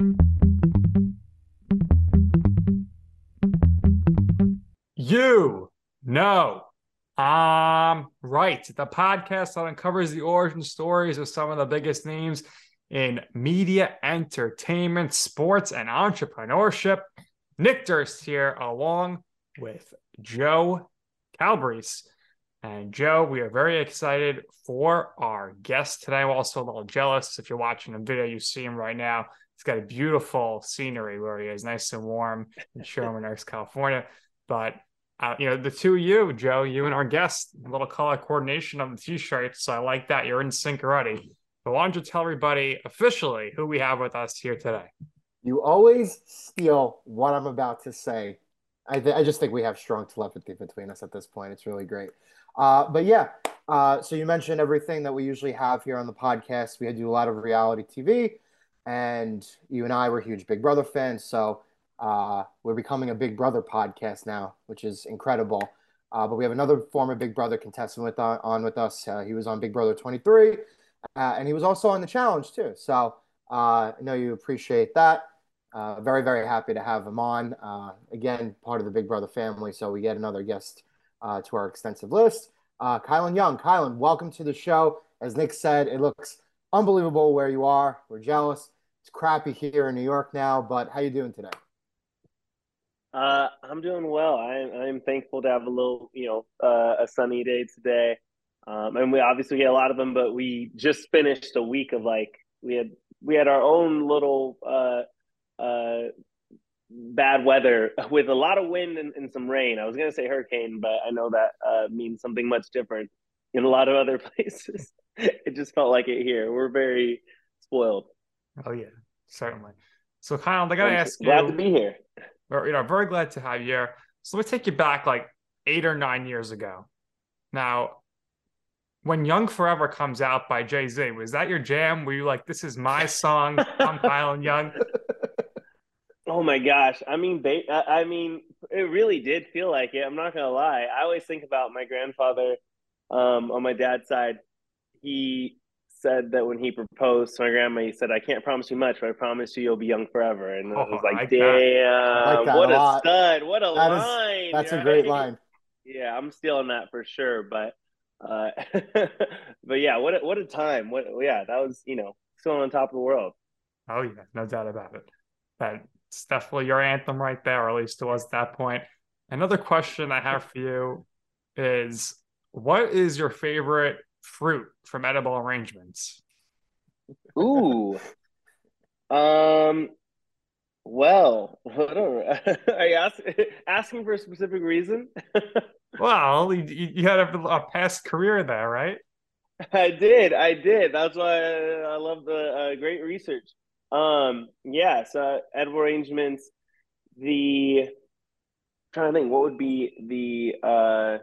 You know, I'm right. The podcast that uncovers the origin stories of some of the biggest names in media, entertainment, sports, and entrepreneurship. Nick Durst here, along with Joe Calabrese. And Joe, we are very excited for our guest today. I'm also a little jealous. If you're watching the video, you see him right now. He's got a beautiful scenery where he is nice and warm in Sherman Oaks, California. But uh, you know, the two of you, Joe, you and our guest, a little color coordination on the t-shirts. So I like that. You're in sync already. But why don't you tell everybody officially who we have with us here today? You always steal what I'm about to say. I, th- I just think we have strong telepathy between us at this point. It's really great. Uh, but yeah, uh, so you mentioned everything that we usually have here on the podcast. We do a lot of reality TV, and you and I were huge Big Brother fans. So uh, we're becoming a Big Brother podcast now, which is incredible. Uh, but we have another former Big Brother contestant with on, uh, on with us. Uh, he was on Big Brother 23, and he was also on the challenge too. So I know you appreciate that. very, very happy to have him on. again, part of the Big Brother family. So we get another guest uh, to our extensive list. Uh, Kyland Young, Kyland, welcome to the show. As Nick said, it looks unbelievable where you are. We're jealous. It's crappy here in New York now, but how you doing today? Uh, I'm doing well. I'm I'm thankful to have a little, you know, uh, a sunny day today. Um, and we obviously get a lot of them, but we just finished a week of like we had we had our own little uh, uh, bad weather with a lot of wind and, and some rain. I was to say hurricane, but I know that uh, means something much different in a lot of other places. it just felt like it here. We're very spoiled. Oh yeah, certainly. So Kyle, I got to ask glad you. Glad to be here. You know, very glad to have you here. So let me take you back like eight or nine years ago. Now, when Young Forever comes out by Jay Z, was that your jam? Were you like, "This is my song"? I'm Kyle Young. Oh my gosh! I mean, ba- I mean, it really did feel like it. I'm not gonna lie. I always think about my grandfather um, on my dad's side. He said that when he proposed to my grandma, he said, "I can't promise you much, but I promise you you'll be young forever." And oh, I was like, like "Damn, like what a, a stud! What a that line! Is, that's right? a great line." Yeah, I'm stealing that for sure. But, uh, but yeah, what a, what a time! What yeah, that was you know still on top of the world. Oh yeah, no doubt about it. That it's definitely your anthem right there, or at least it was at that point. Another question I have for you is what is your favorite fruit from edible arrangements? Ooh. um well, are you ask, asking for a specific reason? well, you, you had a, a, past career there, right? I did. I did. That's why I, I love the uh, great research. Um, yeah, so edible arrangements, the I'm trying to think what would be the uh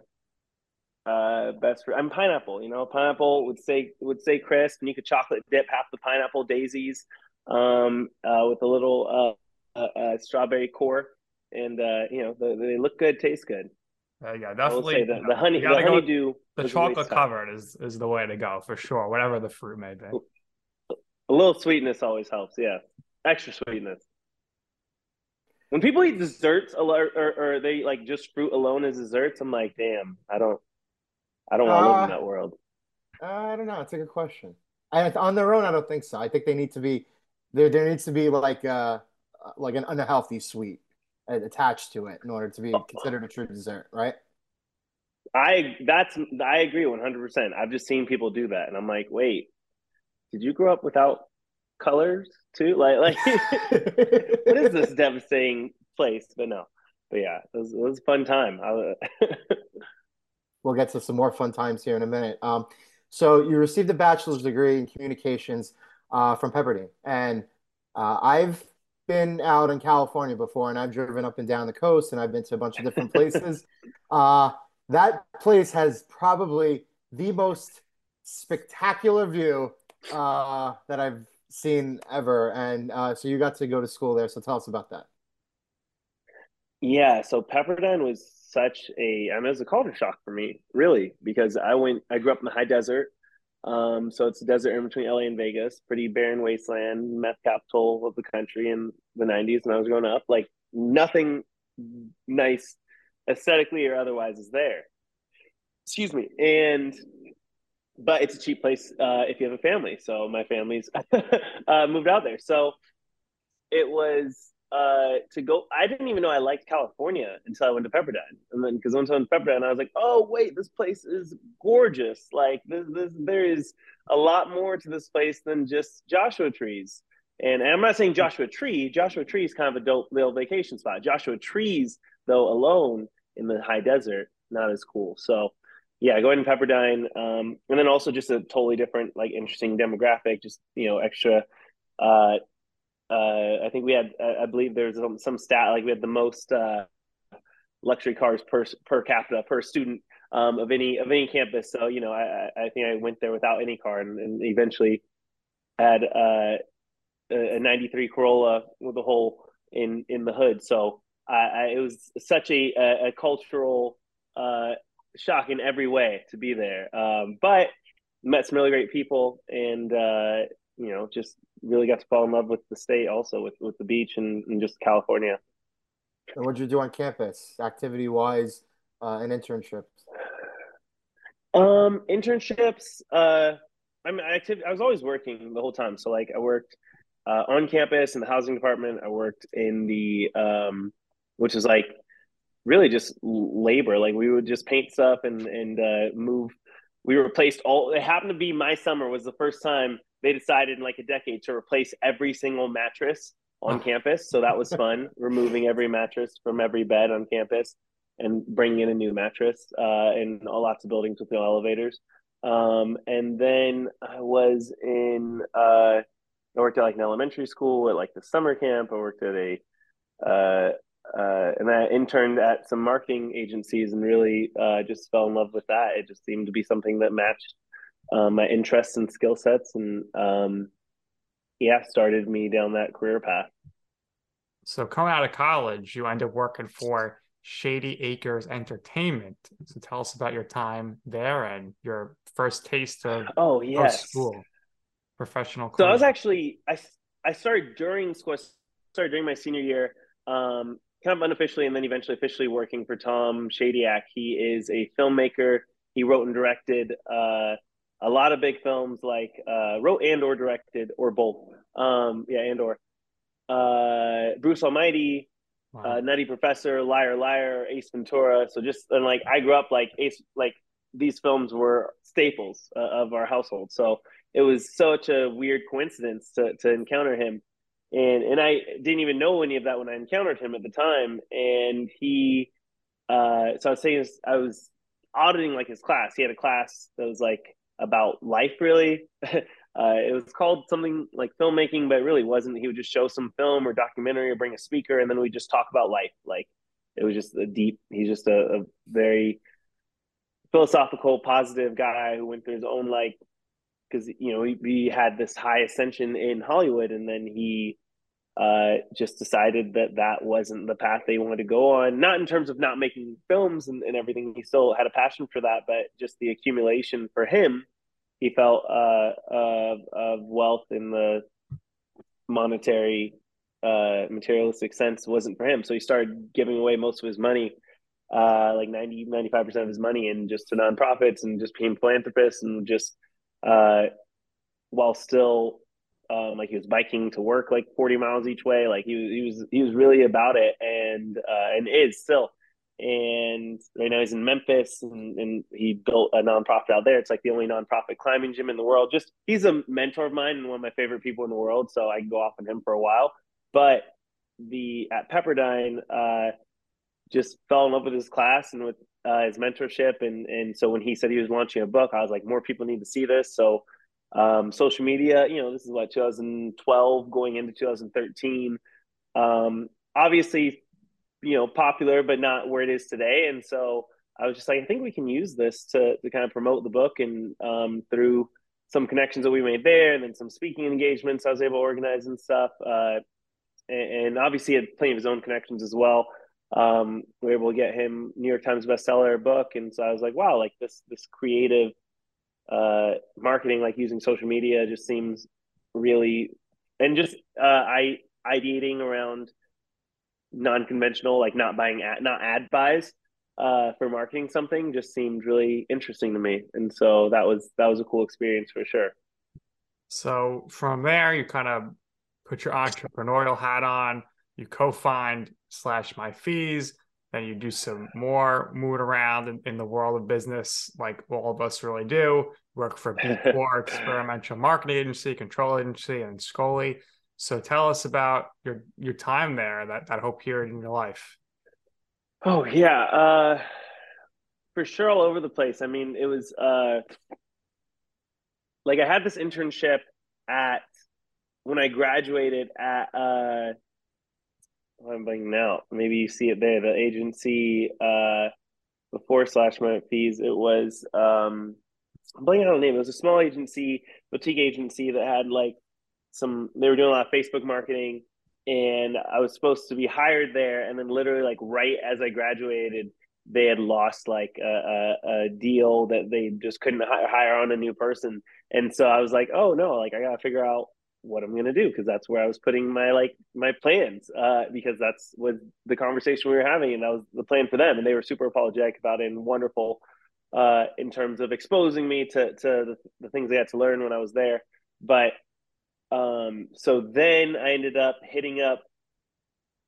uh best for I'm pineapple, you know, pineapple would say would say crisp and you could chocolate dip half the pineapple daisies um uh with a little uh, uh, uh strawberry core and uh you know the, they look good, taste good. Uh, yeah, definitely. The, the, honey, the honeydew, the chocolate covered is is the way to go for sure. Whatever the fruit may be. A little sweetness always helps. Yeah, extra sweetness. When people eat desserts or, or, or they like just fruit alone as desserts, I'm like, damn, I don't, I don't want to live in uh, that world. I don't know. It's a good question. I, on their own, I don't think so. I think they need to be there. There needs to be like uh like an unhealthy sweet attached to it in order to be considered a true dessert, right? I that's I agree 100. percent I've just seen people do that, and I'm like, wait, did you grow up without colors too? Like, like what is this devastating place? But no, but yeah, it was, it was a fun time. we'll get to some more fun times here in a minute. Um, so you received a bachelor's degree in communications uh, from Pepperdine, and uh, I've been out in California before, and I've driven up and down the coast, and I've been to a bunch of different places. uh, that place has probably the most spectacular view uh, that I've seen ever. And uh, so you got to go to school there. So tell us about that. Yeah. So Pepperdine was such a, I mean, it was a culture shock for me, really, because I went, I grew up in the high desert. Um, so it's a desert in between LA and Vegas, pretty barren wasteland, meth capital of the country in the 90s when I was growing up. Like nothing nice aesthetically or otherwise is there. Excuse me. And but it's a cheap place uh, if you have a family. So my family's uh, moved out there. So it was uh, to go. I didn't even know I liked California until I went to Pepperdine, and then because once I went to Pepperdine, I was like, oh wait, this place is gorgeous. Like this, this, there is a lot more to this place than just Joshua trees. And, and I'm not saying Joshua Tree. Joshua Tree is kind of a dope little vacation spot. Joshua Trees, though, alone in the high desert, not as cool. So yeah, going to Pepperdine, um, and then also just a totally different, like, interesting demographic. Just you know, extra. Uh, uh, I think we had, I believe there's some, some stat like we had the most uh, luxury cars per per capita per student um, of any of any campus. So you know, I I think I went there without any car, and, and eventually had uh, a '93 Corolla with a hole in in the hood. So I, I it was such a a, cultural uh, shock in every way to be there. Um, but met some really great people and uh, you know just really got to fall in love with the state also with with the beach and, and just California. And what did you do on campus, activity wise, uh, and internships? Um, internships. Uh, I mean, active. I was always working the whole time. So like, I worked uh, on campus in the housing department. I worked in the um, which is like really just labor. Like we would just paint stuff and and uh, move. We replaced all. It happened to be my summer was the first time they decided in like a decade to replace every single mattress on campus. So that was fun, removing every mattress from every bed on campus and bringing in a new mattress uh, in lots of buildings with no elevators. Um, and then I was in, uh, I worked at like an elementary school at like the summer camp. I worked at a, uh, uh, and I interned at some marketing agencies and really uh, just fell in love with that. It just seemed to be something that matched um, my interests and skill sets, and um, yeah, started me down that career path. So coming out of college, you end up working for Shady Acres Entertainment. So tell us about your time there and your first taste of oh yes school professional. So I was actually I I started during school. started during my senior year. Um, kind of unofficially and then eventually officially working for Tom Shadyac. He is a filmmaker. He wrote and directed uh, a lot of big films, like uh, wrote and or directed or both. Um, yeah, and or uh, Bruce Almighty, wow. uh, Nutty Professor, Liar Liar, Ace Ventura. So just and like I grew up like Ace, like these films were staples uh, of our household. So it was such a weird coincidence to to encounter him and and I didn't even know any of that when I encountered him at the time. And he, uh, so I was saying I was auditing like his class. He had a class that was like about life, really. uh, it was called something like filmmaking, but it really wasn't. He would just show some film or documentary or bring a speaker, and then we just talk about life. Like it was just a deep. He's just a, a very philosophical, positive guy who went through his own like because you know he, he, had this high ascension in Hollywood, and then he uh, just decided that that wasn't the path they wanted to go on. Not in terms of not making films and, and everything; he still had a passion for that, but just the accumulation for him, he felt uh, of, of wealth in the monetary, uh, materialistic sense wasn't for him. So he started giving away most of his money. Uh, like 90 95% of his money and just to nonprofits and just being philanthropists and just uh, while still um, like he was biking to work like 40 miles each way. Like he was, he was, he was really about it and, uh, and is still. And right now he's in Memphis and, and he built a nonprofit out there. It's like the only nonprofit climbing gym in the world. Just he's a mentor of mine and one of my favorite people in the world. So I can go off on him for a while. But the at Pepperdine, uh, just fell in love with his class and with uh, his mentorship. And, and so when he said he was launching a book, I was like, more people need to see this. So um, social media, you know, this is what 2012 going into 2013. Um, obviously, you know, popular, but not where it is today. And so I was just like, I think we can use this to, to kind of promote the book and um, through some connections that we made there and then some speaking engagements I was able to organize and stuff. Uh, and, and obviously had plenty of his own connections as well um, we were able to get him New York Times bestseller book, and so I was like, wow, like this this creative uh, marketing, like using social media, just seems really, and just uh, I ideating around non-conventional, like not buying ad, not ad buys uh, for marketing something, just seemed really interesting to me, and so that was that was a cool experience for sure. So from there, you kind of put your entrepreneurial hat on. You co-find SlashMyFees then you do some more moving around in, in, the world of business, like all of us really do. Work for B Corp, experimental marketing agency, control agency, and Scholly. So tell us about your your time there, that that whole period in your life. Oh yeah, uh, for sure, all over the place. I mean, it was uh, like I had this internship at when I graduated at uh, I'm blanking out. Maybe you see it there. The agency uh, before SlashMyFees, it was um, I'm blanking out the name. It was a small agency, boutique agency that had like some. They were doing a lot of Facebook marketing, and I was supposed to be hired there. And then literally, like right as I graduated, they had lost like a, a, a deal that they just couldn't hire on a new person. And so I was like, oh no, like I gotta figure out what I'm gonna do because that's where I was putting my like my plans uh, because that's what the conversation we were having and that was the plan for them and they were super apologetic about it and wonderful uh, in terms of exposing me to to the, the, things I had to learn when I was there. But um, so then I ended up hitting up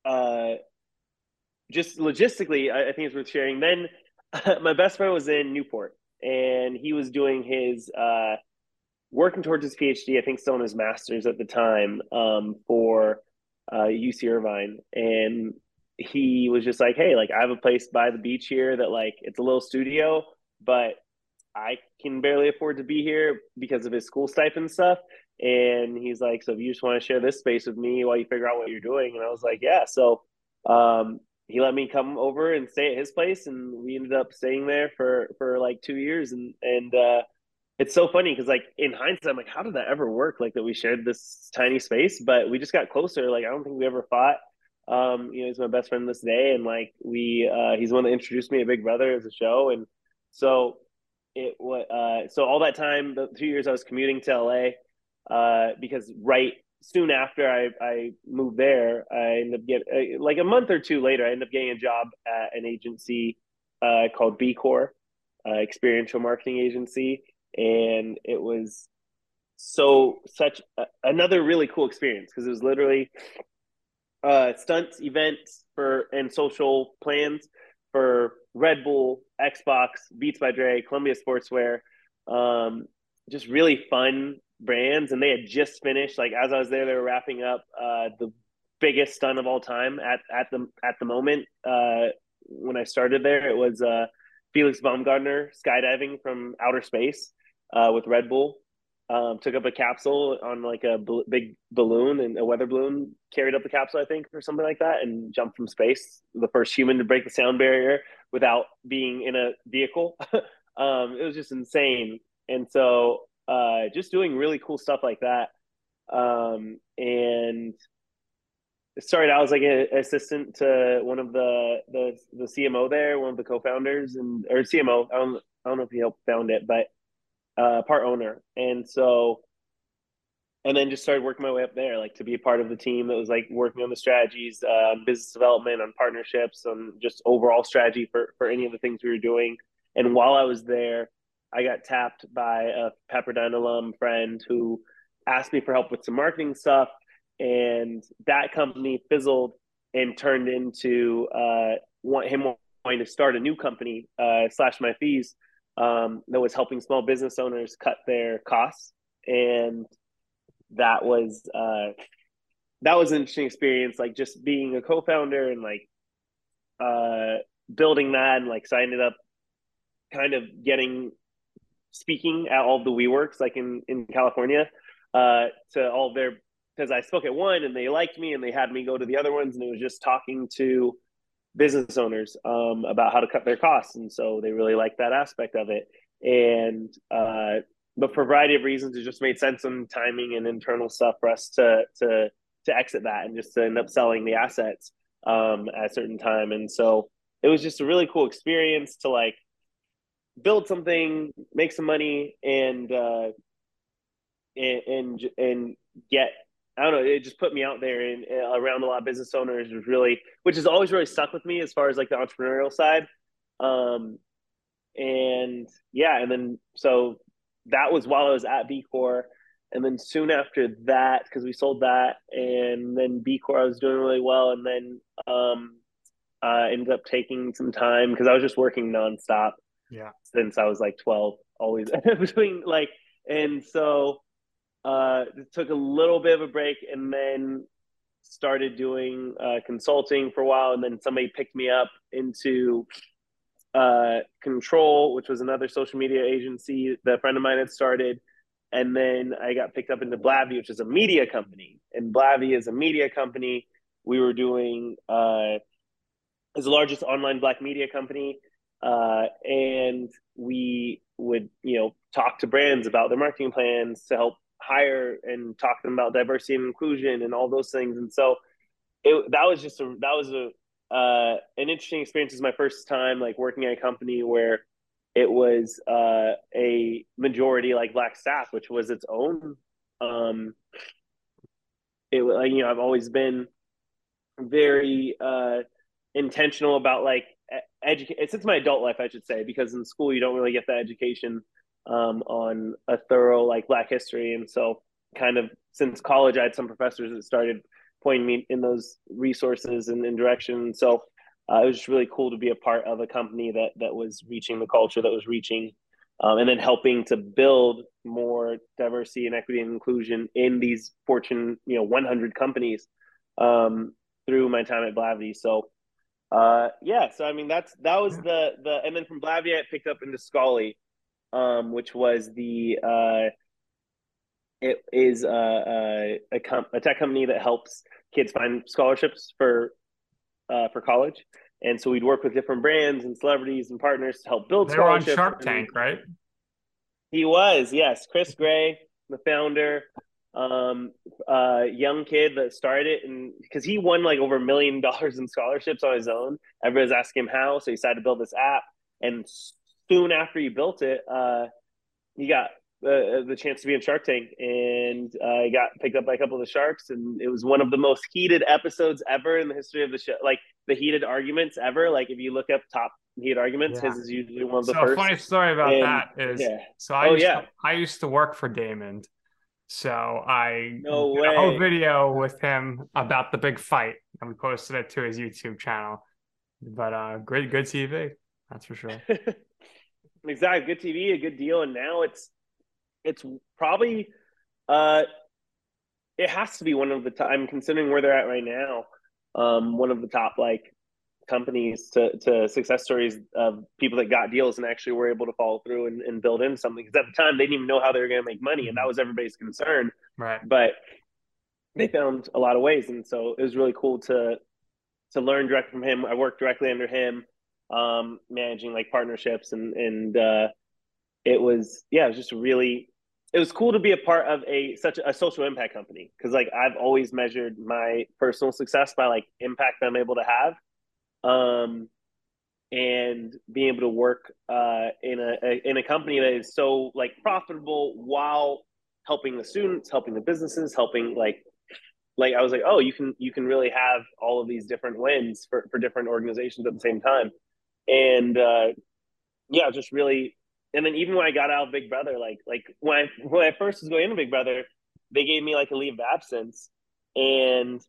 uh, just logistically. I, I think it's worth sharing. Then my best friend was in Newport and he was doing his uh, working towards his PhD. I think still in his master's at the time um, for uh, UC Irvine, and he was just like, "Hey, like I have a place by the beach here that like it's a little studio, but I can barely afford to be here because of his school stipend stuff." And he's like, "So if you just want to share this space with me while you figure out what you're doing," and I was like, "Yeah." So um, he let me come over and stay at his place, and we ended up staying there for for like two years, and and uh, it's so funny because like in hindsight, I'm like, how did that ever work? Like that we shared this tiny space, but we just got closer. Like I don't think we ever fought. Um, you know, he's my best friend this day, and like we, uh, he's the one that introduced me to Big Brother as a show, and so it was. Uh, so all that time, the two years I was commuting to LA, uh, because right soon after I, I moved there, I ended up getting uh, like a month or two later, I ended up getting a job at an agency uh, called BeCore, uh, experiential marketing agency and it was so such a, another really cool experience because it was literally uh, stunts, events for and social plans for Red Bull, Xbox, Beats by Dre, Columbia Sportswear, um, just really fun brands. And they had just finished, like as I was there, they were wrapping up uh, the biggest stunt of all time at at the at the moment. Uh, when I started there, it was uh, Felix Baumgartner skydiving from outer space uh, with Red Bull. Um, took up a capsule on like a bl- big balloon and a weather balloon carried up the capsule, I think, or something like that, and jumped from space. The first human to break the sound barrier without being in a vehicle. um, it was just insane. And so, uh, just doing really cool stuff like that. Um, and started out as like an assistant to one of the the the CMO there, one of the co-founders and or CMO. I don't I don't know if he helped found it, but uh, part owner, and so, and then just started working my way up there, like to be a part of the team that was like working on the strategies, uh, business development, on partnerships, on just overall strategy for for any of the things we were doing. And while I was there, I got tapped by a Pepperdine alum friend who asked me for help with some marketing stuff, and that company fizzled and turned into uh, want him wanting to start a new company uh, SlashMyFees um, that was helping small business owners cut their costs, and that was uh, that was an interesting experience. Like just being a co-founder and like uh, building that, and like ended up kind of getting speaking at all the WeWorks, like in in California, uh, to all their because I spoke at one and they liked me and they had me go to the other ones and it was just talking to business owners um, about how to cut their costs, and so they really like that aspect of it. And uh, but for a variety of reasons, it just made sense on timing and internal stuff for us to to to exit that and just to end up selling the assets um, at a certain time. And so it was just a really cool experience to like build something, make some money, and uh, and and, and get I don't know. It just put me out there and uh, around a lot of business owners was really, which has always really stuck with me as far as like the entrepreneurial side. Um, and yeah, and then so that was while I was at BeCore, and then soon after that, because we sold that, and then BeCore, I was doing really well, and then um, I ended up taking some time because I was just working nonstop. Yeah. Since I was like twelve, always between like, and so uh, took a little bit of a break, and then started doing uh, consulting for a while, and then somebody picked me up into uh, Control, which was another social media agency that a friend of mine had started. And then I got picked up into Blavity, which is a media company. And Blavity is a media company. We were doing uh, the largest online black media company, uh, and we would you know talk to brands about their marketing plans to help hire and talk to them about diversity and inclusion and all those things. And so it, that was just a that was a uh, an interesting experience. Is my first time like working at a company where it was uh, a majority like black staff, which was its own. Um, it like you know I've always been very uh, intentional about like educate since my adult life I should say because in school you don't really get that education um, on a thorough like Black history, and so kind of since college I had some professors that started pointing me in those resources and in direction. So uh, it was just really cool to be a part of a company that that was reaching the culture that was reaching, um, and then helping to build more diversity and equity and inclusion in these Fortune you know 100 companies um, through my time at Blavity. So uh, yeah, so I mean that's that was the the and then from Blavity I picked up into Scholly, um, which was the uh, it is a a, a, com- a tech company that helps kids find scholarships for uh, for college. And so we'd work with different brands and celebrities and partners to help build they were on. Shark Tank, right? He was, yes. Chris Gray, the founder, um, uh, young kid that started it, and because he won like over a million dollars in scholarships on his own. Everybody's asking him how, so he decided to build this app. And soon after you built it, uh, he got the the chance to be in Shark Tank, and uh, I got picked up by a couple of the sharks, and it was one of the most heated episodes ever in the history of the show. Like the heated arguments ever. Like if you look up top heated arguments, Yeah. his is usually one of the So first. a funny story about And- that is yeah. so I Oh, used yeah. to, I used to work for Daymond. So I No did a whole video with him about the big fight and we posted it to his YouTube channel. But uh great good TV, that's for sure. exactly, good TV, a good deal, and now it's it's probably uh it has to be one of the top. I'm considering where they're at right now. Um, one of the top like companies to to success stories of people that got deals and actually were able to follow through and, and build in something. Because at the time they didn't even know how they were going to make money, and that was everybody's concern. Right. But they found a lot of ways, and so it was really cool to to learn directly from him. I worked directly under him, um, managing like partnerships, and and uh, it was yeah, it was just really it was cool to be a part of a such a social impact company. Because like I've always measured my personal success by like impact that I'm able to have, um, and being able to work uh, in a, a in a company that is so like profitable while helping the students, helping the businesses, helping like like I was like, oh, you can you can really have all of these different wins for for different organizations at the same time, and uh, yeah, just really. And then even when I got out of Big Brother, like like when I when I first was going into Big Brother, they gave me like a leave of absence, and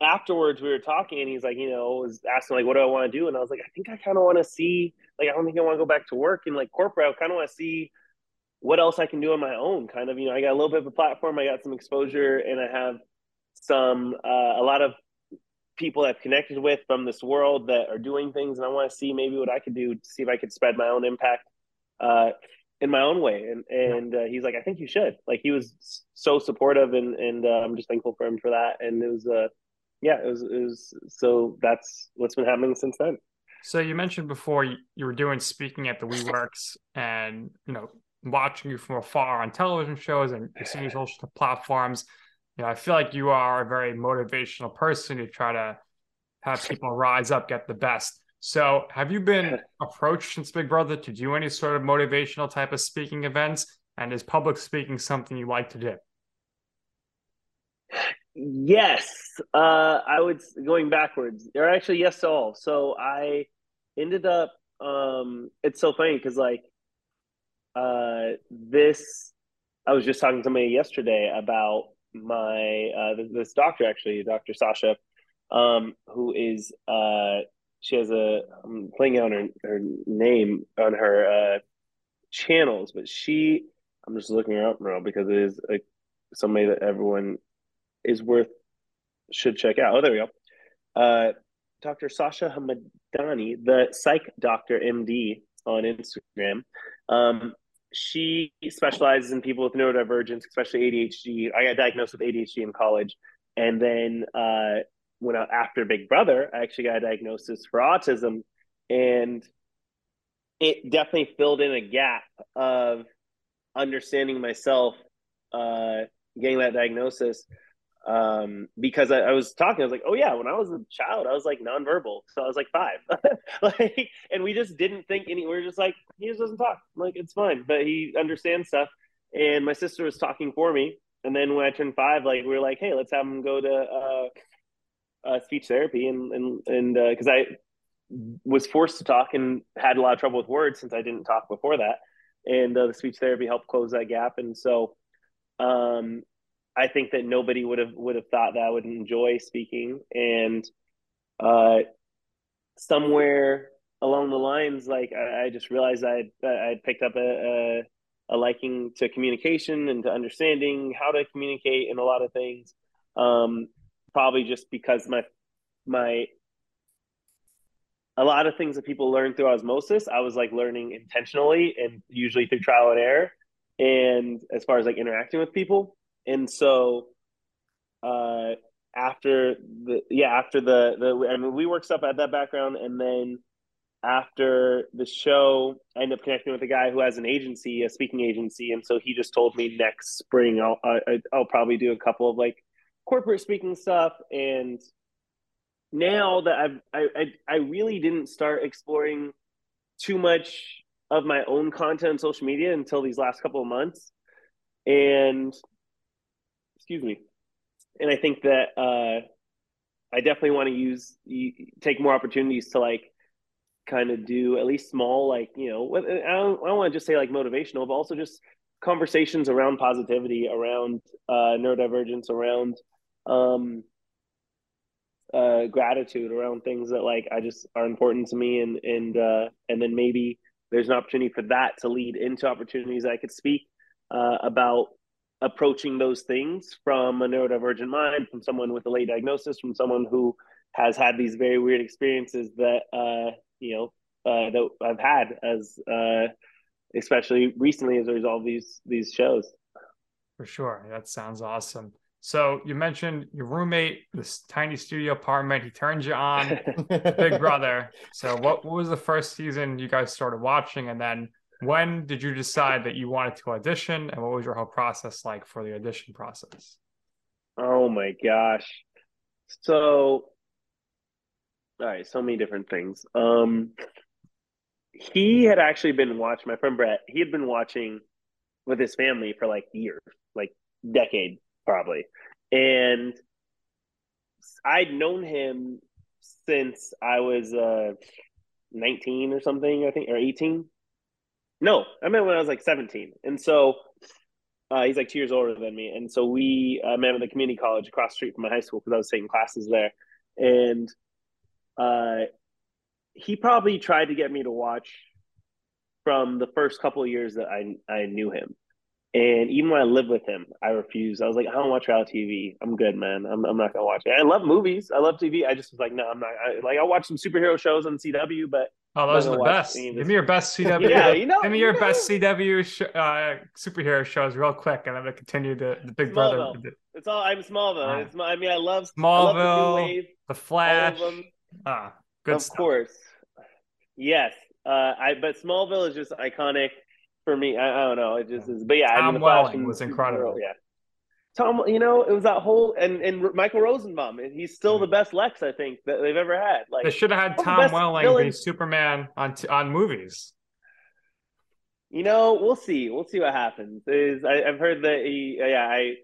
afterwards we were talking, and he's like, you know, was asking like, what do I want to do? And I was like, I think I kind of want to see, like, I don't think I want to go back to work in like corporate. I kind of want to see what else I can do on my own. Kind of, you know, I got a little bit of a platform, I got some exposure, and I have some uh, a lot of people I've connected with from this world that are doing things, and I want to see maybe what I could do to see if I could spread my own impact uh, in my own way. And and uh, he's like, I think you should. Like he was so supportive, and and uh, I'm just thankful for him for that. And it was uh, yeah, it was it was so that's what's been happening since then. So you mentioned before you, you were doing speaking at the WeWorks and you know watching you from afar on television shows and you're social platforms. You know, I feel like you are a very motivational person to try to have people rise up, get the best. So, have you been approached since Big Brother to do any sort of motivational type of speaking events? And is public speaking something you like to do? Yes, uh, I would going backwards, or actually, yes to all. So I ended up. Um, it's so funny because like uh, this, I was just talking to somebody yesterday about my uh, this doctor actually, Dr. Sasha, um, who is uh, she has a I'm playing out her her name on her uh, channels, but she I'm just looking her up now because it is a, somebody that everyone is worth should check out. Oh, there we go. Uh, Dr. Sasha Hamadani, the psych doctor MD on Instagram. Um, she specializes in people with neurodivergence, especially ADHD. I got diagnosed with ADHD in college, and then uh, when I, after Big Brother, I actually got a diagnosis for autism, and it definitely filled in a gap of understanding myself, uh, getting that diagnosis. Um, because I, I, was talking, I was like, oh yeah, when I was a child, I was like nonverbal, so I was like five, like, and we just didn't think any. We are just like, he just doesn't talk, like it's fine, but he understands stuff. And my sister was talking for me, and then when I turned five, like we were like, hey, let's have him go to uh, uh, speech therapy, and and and because uh, I was forced to talk and had a lot of trouble with words since I didn't talk before that and uh, the speech therapy helped close that gap. And so, um, I think that nobody would have would have thought that I would enjoy speaking, and uh, somewhere along the lines, like I, I just realized I I picked up a, a, a liking to communication and to understanding how to communicate in a lot of things. Um, probably just because my my a lot of things that people learn through osmosis, I was like learning intentionally and usually through trial and error. And as far as like interacting with people. And so uh after the yeah, after the the I mean we worked up at that background and then after the show, I ended up connecting with a guy who has an agency, a speaking agency, and so he just told me next spring I'll I, I'll probably do a couple of like corporate speaking stuff and now that I've I, I I really didn't start exploring too much of my own content on social media until these last couple of months. And excuse me. And I think that uh I definitely want to use take more opportunities to like kind of do at least small like you know I don't, I don't want to just say like motivational but also just conversations around positivity around uh neurodivergence around um uh, gratitude around things that like I just are important to me, and and uh, and then maybe there's an opportunity for that to lead into opportunities I could speak uh, about approaching those things from a neurodivergent mind, from someone with a late diagnosis, from someone who has had these very weird experiences that uh, you know uh, that I've had as uh, especially recently as a result of these these shows. For sure, that sounds awesome. So you mentioned your roommate, this tiny studio apartment. He turned you on Big Brother. So what, what was the first season you guys started watching, and then when did you decide that you wanted to audition, and what was your whole process like for the audition process? Oh my gosh! So, all right, so many different things. Um, he had actually been watching. My friend Brett. He had been watching with his family for like years, like decade probably. And I'd known him since I was uh, 19 or something, I think, or 18. No, I met when I was like 17. And so uh, he's like two years older than me. And so we uh, met at the community college across street from my high school because I was taking classes there. And uh, he probably tried to get me to watch from the first couple of years that I, I knew him. And even when I lived with him, I refused. I was like, I don't watch reality TV. I'm good, man. I'm, I'm not gonna watch it. I love movies. I love TV. I just was like, no, I'm not. I, like, I'll watch some superhero shows on CW, but oh, those are the best. Give me your best CW. yeah, you know. Give me your best CW sh- uh, superhero shows real quick, and I'm gonna continue the the Big Smallville. Brother. It's all. I'm Smallville. Right. It's. I mean, I love Smallville. I love the, wave, the Flash. Ah, good. Of stuff. course. Yes. Uh, I. But Smallville is just iconic for me. I, I, don't know. It just is. But yeah, Tom I mean, Welling was incredible. yeah. Tom, you know, it was that whole and and Michael Rosenbaum. He's still the best Lex I think that they've ever had. Like they should have had Tom Welling be Superman on on movies. You know, we'll see. We'll see what happens. Is I, have heard that he, yeah, I,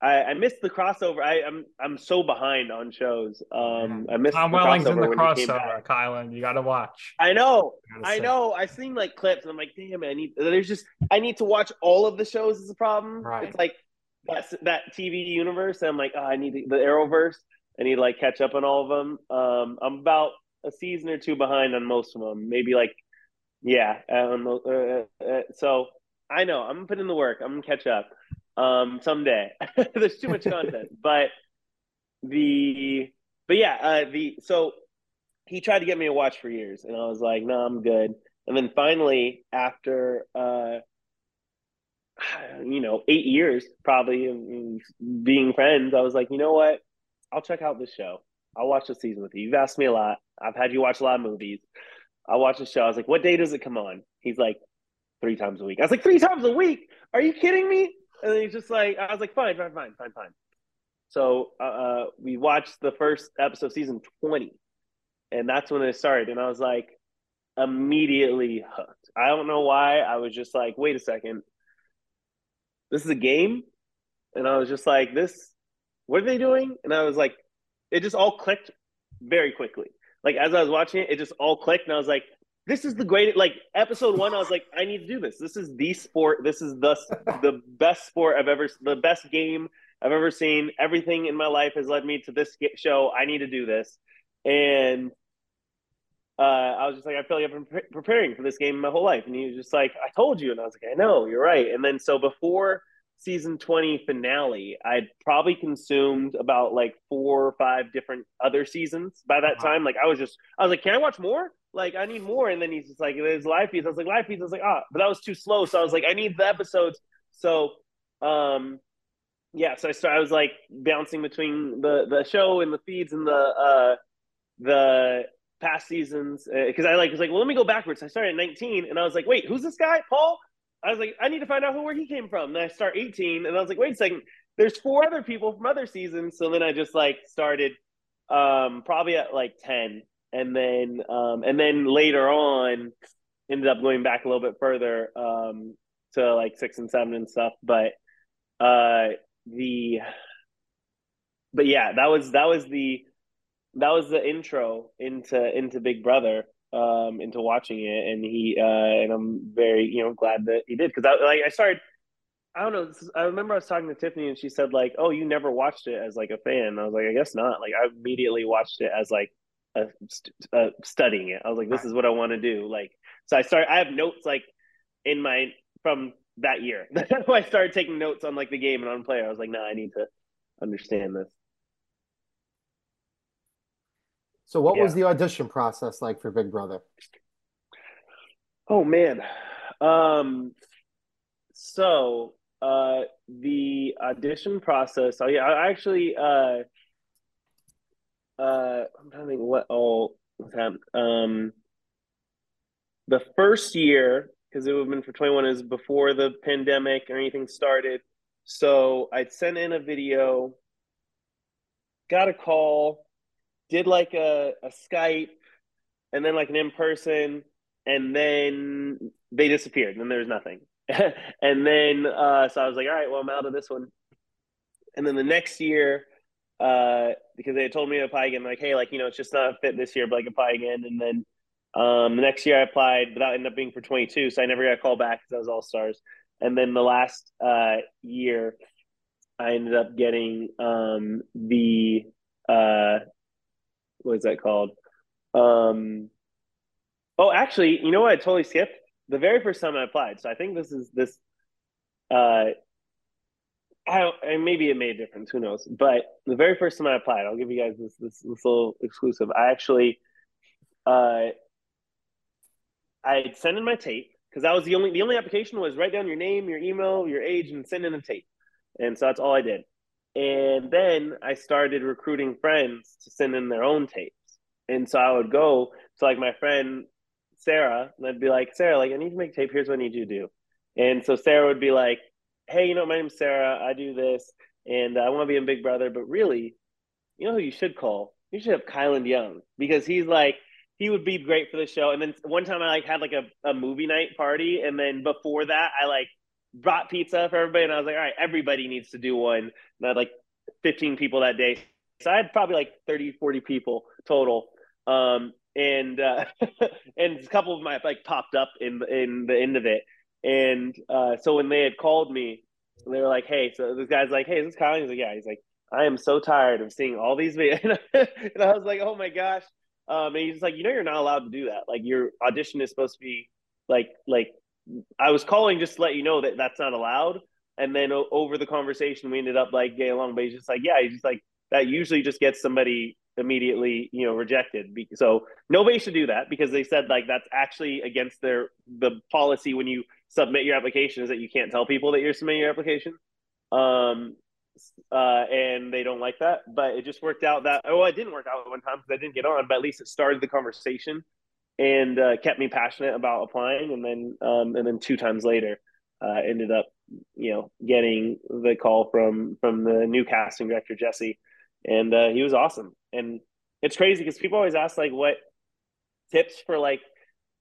I, I missed the crossover. I, am I'm, I'm so behind on shows. Um, I missed Tom the Welling's in the crossover, Kyland. You got to watch. I know, I know. I've seen like clips, and I'm like, damn, I need. There's just I need to watch all of the shows. Is a problem. Right. It's like that that TV universe. And I'm like, oh, I need the, the Arrowverse. I need to like catch up on all of them. Um, I'm about a season or two behind on most of them. Maybe like yeah. Um, uh, uh, so I know I'm gonna put in the work. I'm gonna catch up um, someday. There's too much content, but the but yeah, uh, the so he tried to get me to watch for years, and I was like, no, I'm good. And then finally, after uh, you know, eight years probably of being friends, I was like, you know what? I'll check out this show. I'll watch the season with you. You've asked me a lot. I've had you watch a lot of movies. I watched the show. I was like, what day does it come on? He's like, three times a week. I was like, three times a week? Are you kidding me? And he's just like, I was like, fine, fine, fine, fine, fine. So uh, uh we watched the first episode, season 20. And that's when it started. And I was like, immediately hooked. I don't know why. I was just like, wait a second. This is a game? And I was just like, this, what are they doing? And I was like, it just all clicked very quickly like as I was watching it, it just all clicked, and I was like, "This is the greatest." Like episode one, I was like, "I need to do this. This is the sport. This is the the best sport I've ever, the best game I've ever seen. Everything in my life has led me to this show. I need to do this." And uh, I was just like, I feel like I've been pre- preparing for this game my whole life. And he was just like, I told you. And I was like, I know, you're right. And then so before season 20 finale, I'd probably consumed about like four or five different other seasons by that time. Like I was just, I was like, can I watch more? Like I need more. And then he's just like, there's live feeds. I was like, live feeds. I was like, ah, but that was too slow. So I was like, I need the episodes. So, um, yeah. So I started, I was like bouncing between the, the show and the feeds and the, uh, the past seasons. Uh, Cause I like, was like, well, let me go backwards. I started at 19 and I was like, wait, who's this guy? Paul? I was like, I need to find out who where he came from. And I start 18, and I was like, wait a second, there's four other people from other seasons. So then I just like started um probably at like 10. And then um and then later on ended up going back a little bit further um to like six and seven and stuff. But uh the but yeah, that was that was the that was the intro into into Big Brother um, into watching it, and he uh, and I'm very you know glad that he did because I like I started. I don't know. I remember I was talking to Tiffany and she said like, "Oh, you never watched it as like a fan." I was like, "I guess not." Like I immediately watched it as like a, a studying it. I was like, "This is what I want to do." Like so, I started. I have notes like in my from that year. That's why I started taking notes on like the game and on player. I was like, "No, nah, I need to understand this." So, what yeah. was the audition process like for Big Brother? Oh man, um, so uh, the audition process. Oh yeah, I actually. Uh, uh, I'm trying to think what all happened. Um, the first year, because it would have been for 21, is before the pandemic or anything started. So I'd sent in a video, got a call did like a, a Skype and then like an in person, and then they disappeared, and then there was nothing. and then uh, so I was like, all right, well, I'm out of this one. And then the next year, uh, because they had told me to apply again, like, hey, like you know, it's just not a fit this year, but like apply again. And then um, the next year I applied, but that ended up being for 22, so I never got a call back because I was all stars. And then the last uh, year, I ended up getting um, the uh, what is that called? Um, oh, actually, you know what? I totally skipped the very first time I applied. So I think this is this. Uh, I don't, maybe it made a difference. Who knows? But the very first time I applied, I'll give you guys this this, this little exclusive. I actually, uh, I sent in my tape because that was the only the only application was write down your name, your email, your age, and send in a tape. And so that's all I did. And then I started recruiting friends to send in their own tapes. And so I would go to like my friend Sarah, and I'd be like, Sarah, like I need to make tape. Here's what I need you to do. And so Sarah would be like, Hey, you know, my name's Sarah. I do this. and I want to be in Big Brother, but really, you know who you should call? You should have Kyland Young because he's like he would be great for the show. And then one time I like had like a, a movie night party, and then before that I like brought pizza for everybody, and I was like, all right, everybody needs to do one. And I had like 15 people that day, so I had probably like 30, 40 people total. Um, and uh, and a couple of them like popped up in in the end of it. And uh, so when they had called me, they were like, "Hey," so this guy's like, "Hey, is this Kyle?" He's like, "Yeah." He's like, "I am so tired of seeing all these videos," and I was like, "Oh my gosh." Um, and he's like, "You know, you're not allowed to do that. Like, your audition is supposed to be like like." I was calling just to let you know that that's not allowed. And then o- over the conversation, we ended up like getting along. But he's just like, yeah, he's just like that. Usually, just gets somebody immediately you know rejected so nobody should do that because they said like that's actually against their the policy when you submit your application is that you can't tell people that you're submitting your application um uh and they don't like that but it just worked out that oh it didn't work out one time because i didn't get on but at least it started the conversation and uh, kept me passionate about applying and then um and then two times later uh ended up you know getting the call from from the new casting director jesse and uh, he was awesome. And it's crazy because people always ask like what tips for like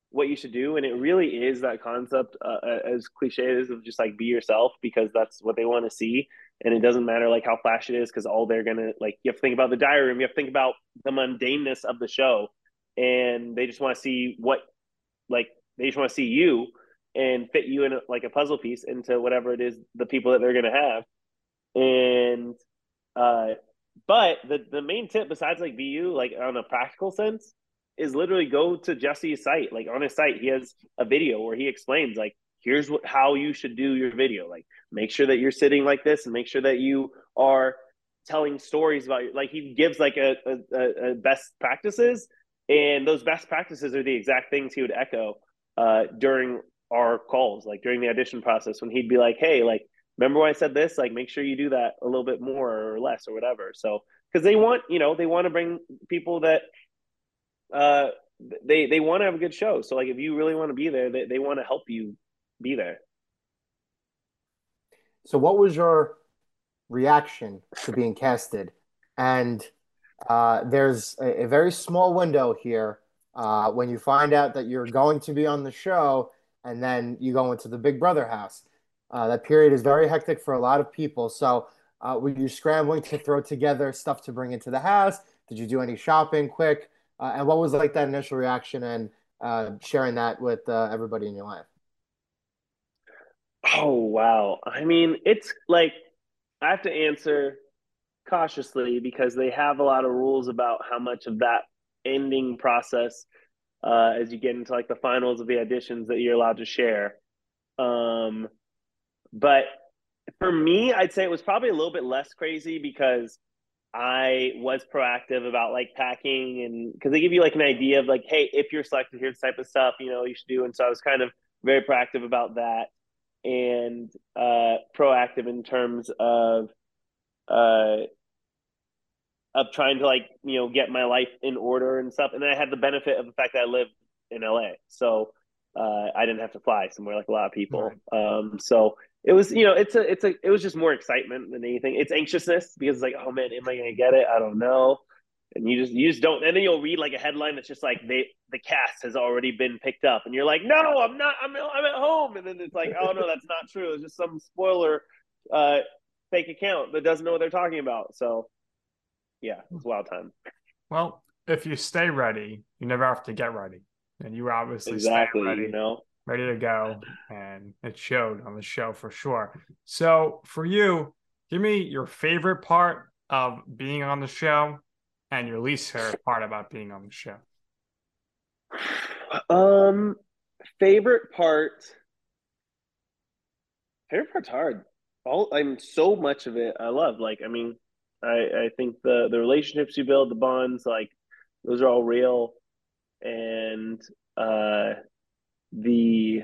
what you should do, and it really is that concept uh, uh as cliche is of just like be yourself because that's what they want to see, and it doesn't matter like how flashy it is because all they're gonna like you have to think about the diary room, you have to think about the mundaneness of the show, and they just want to see what like they just want to see you and fit you in a, like a puzzle piece into whatever it is the people that they're gonna have, and uh but the the main tip besides like BU, like on a practical sense, is literally go to Jesse's site. Like on his site, he has a video where he explains like here's what how you should do your video. Like make sure that you're sitting like this and make sure that you are telling stories about like he gives like a, a, a best practices and those best practices are the exact things he would echo uh, during our calls like during the audition process when he'd be like hey like remember when I said this? Like, make sure you do that a little bit more or less or whatever. So, because they want, you know, they want to bring people that, uh, they they want to have a good show. So, like, if you really want to be there, they they want to help you be there. So, what was your reaction to being casted? And uh, there's a, a, very small window here uh, when you find out that you're going to be on the show, and then you go into the Big Brother house. Uh, that period is very hectic for a lot of people. So, uh, were you scrambling to throw together stuff to bring into the house? Did you do any shopping quick? Uh, and what was like that initial reaction and uh, sharing that with everybody in your life? Oh wow! I mean, it's like I have to answer cautiously because they have a lot of rules about how much of that ending process, uh, as you get into like the finals of the auditions, that you're allowed to share. Um, but for me, I'd say it was probably a little bit less crazy because I was proactive about like packing and because they give you like an idea of like, hey, if you're selected, here's type of stuff you know you should do. And so I was kind of very proactive about that and uh, proactive in terms of uh, of trying to like you know get my life in order and stuff. And then I had the benefit of the fact that I live in LA, so uh, I didn't have to fly somewhere like a lot of people. Right. Um, so it was you know it's a it's a it was just more excitement than anything. It's anxiousness because it's like oh man am i gonna get it? I don't know. And you just you just don't and then you'll read like a headline that's just like they the cast has already been picked up. And you're like no i'm not i'm, I'm at home. And then it's like oh no that's not true. It's just some spoiler. Uh fake account that doesn't know what they're talking about so yeah it's wild time well if you stay ready you never have to get ready and you obviously exactly ready. you know ready to go, and it showed on the show for sure. So, for you, give me your favorite part of being on the show and your least favorite part about being on the show. Um, favorite part. Favorite part's hard. All I'm so much of it I love. Like, I mean, I I think the the relationships you build, the bonds, like those are all real, and uh the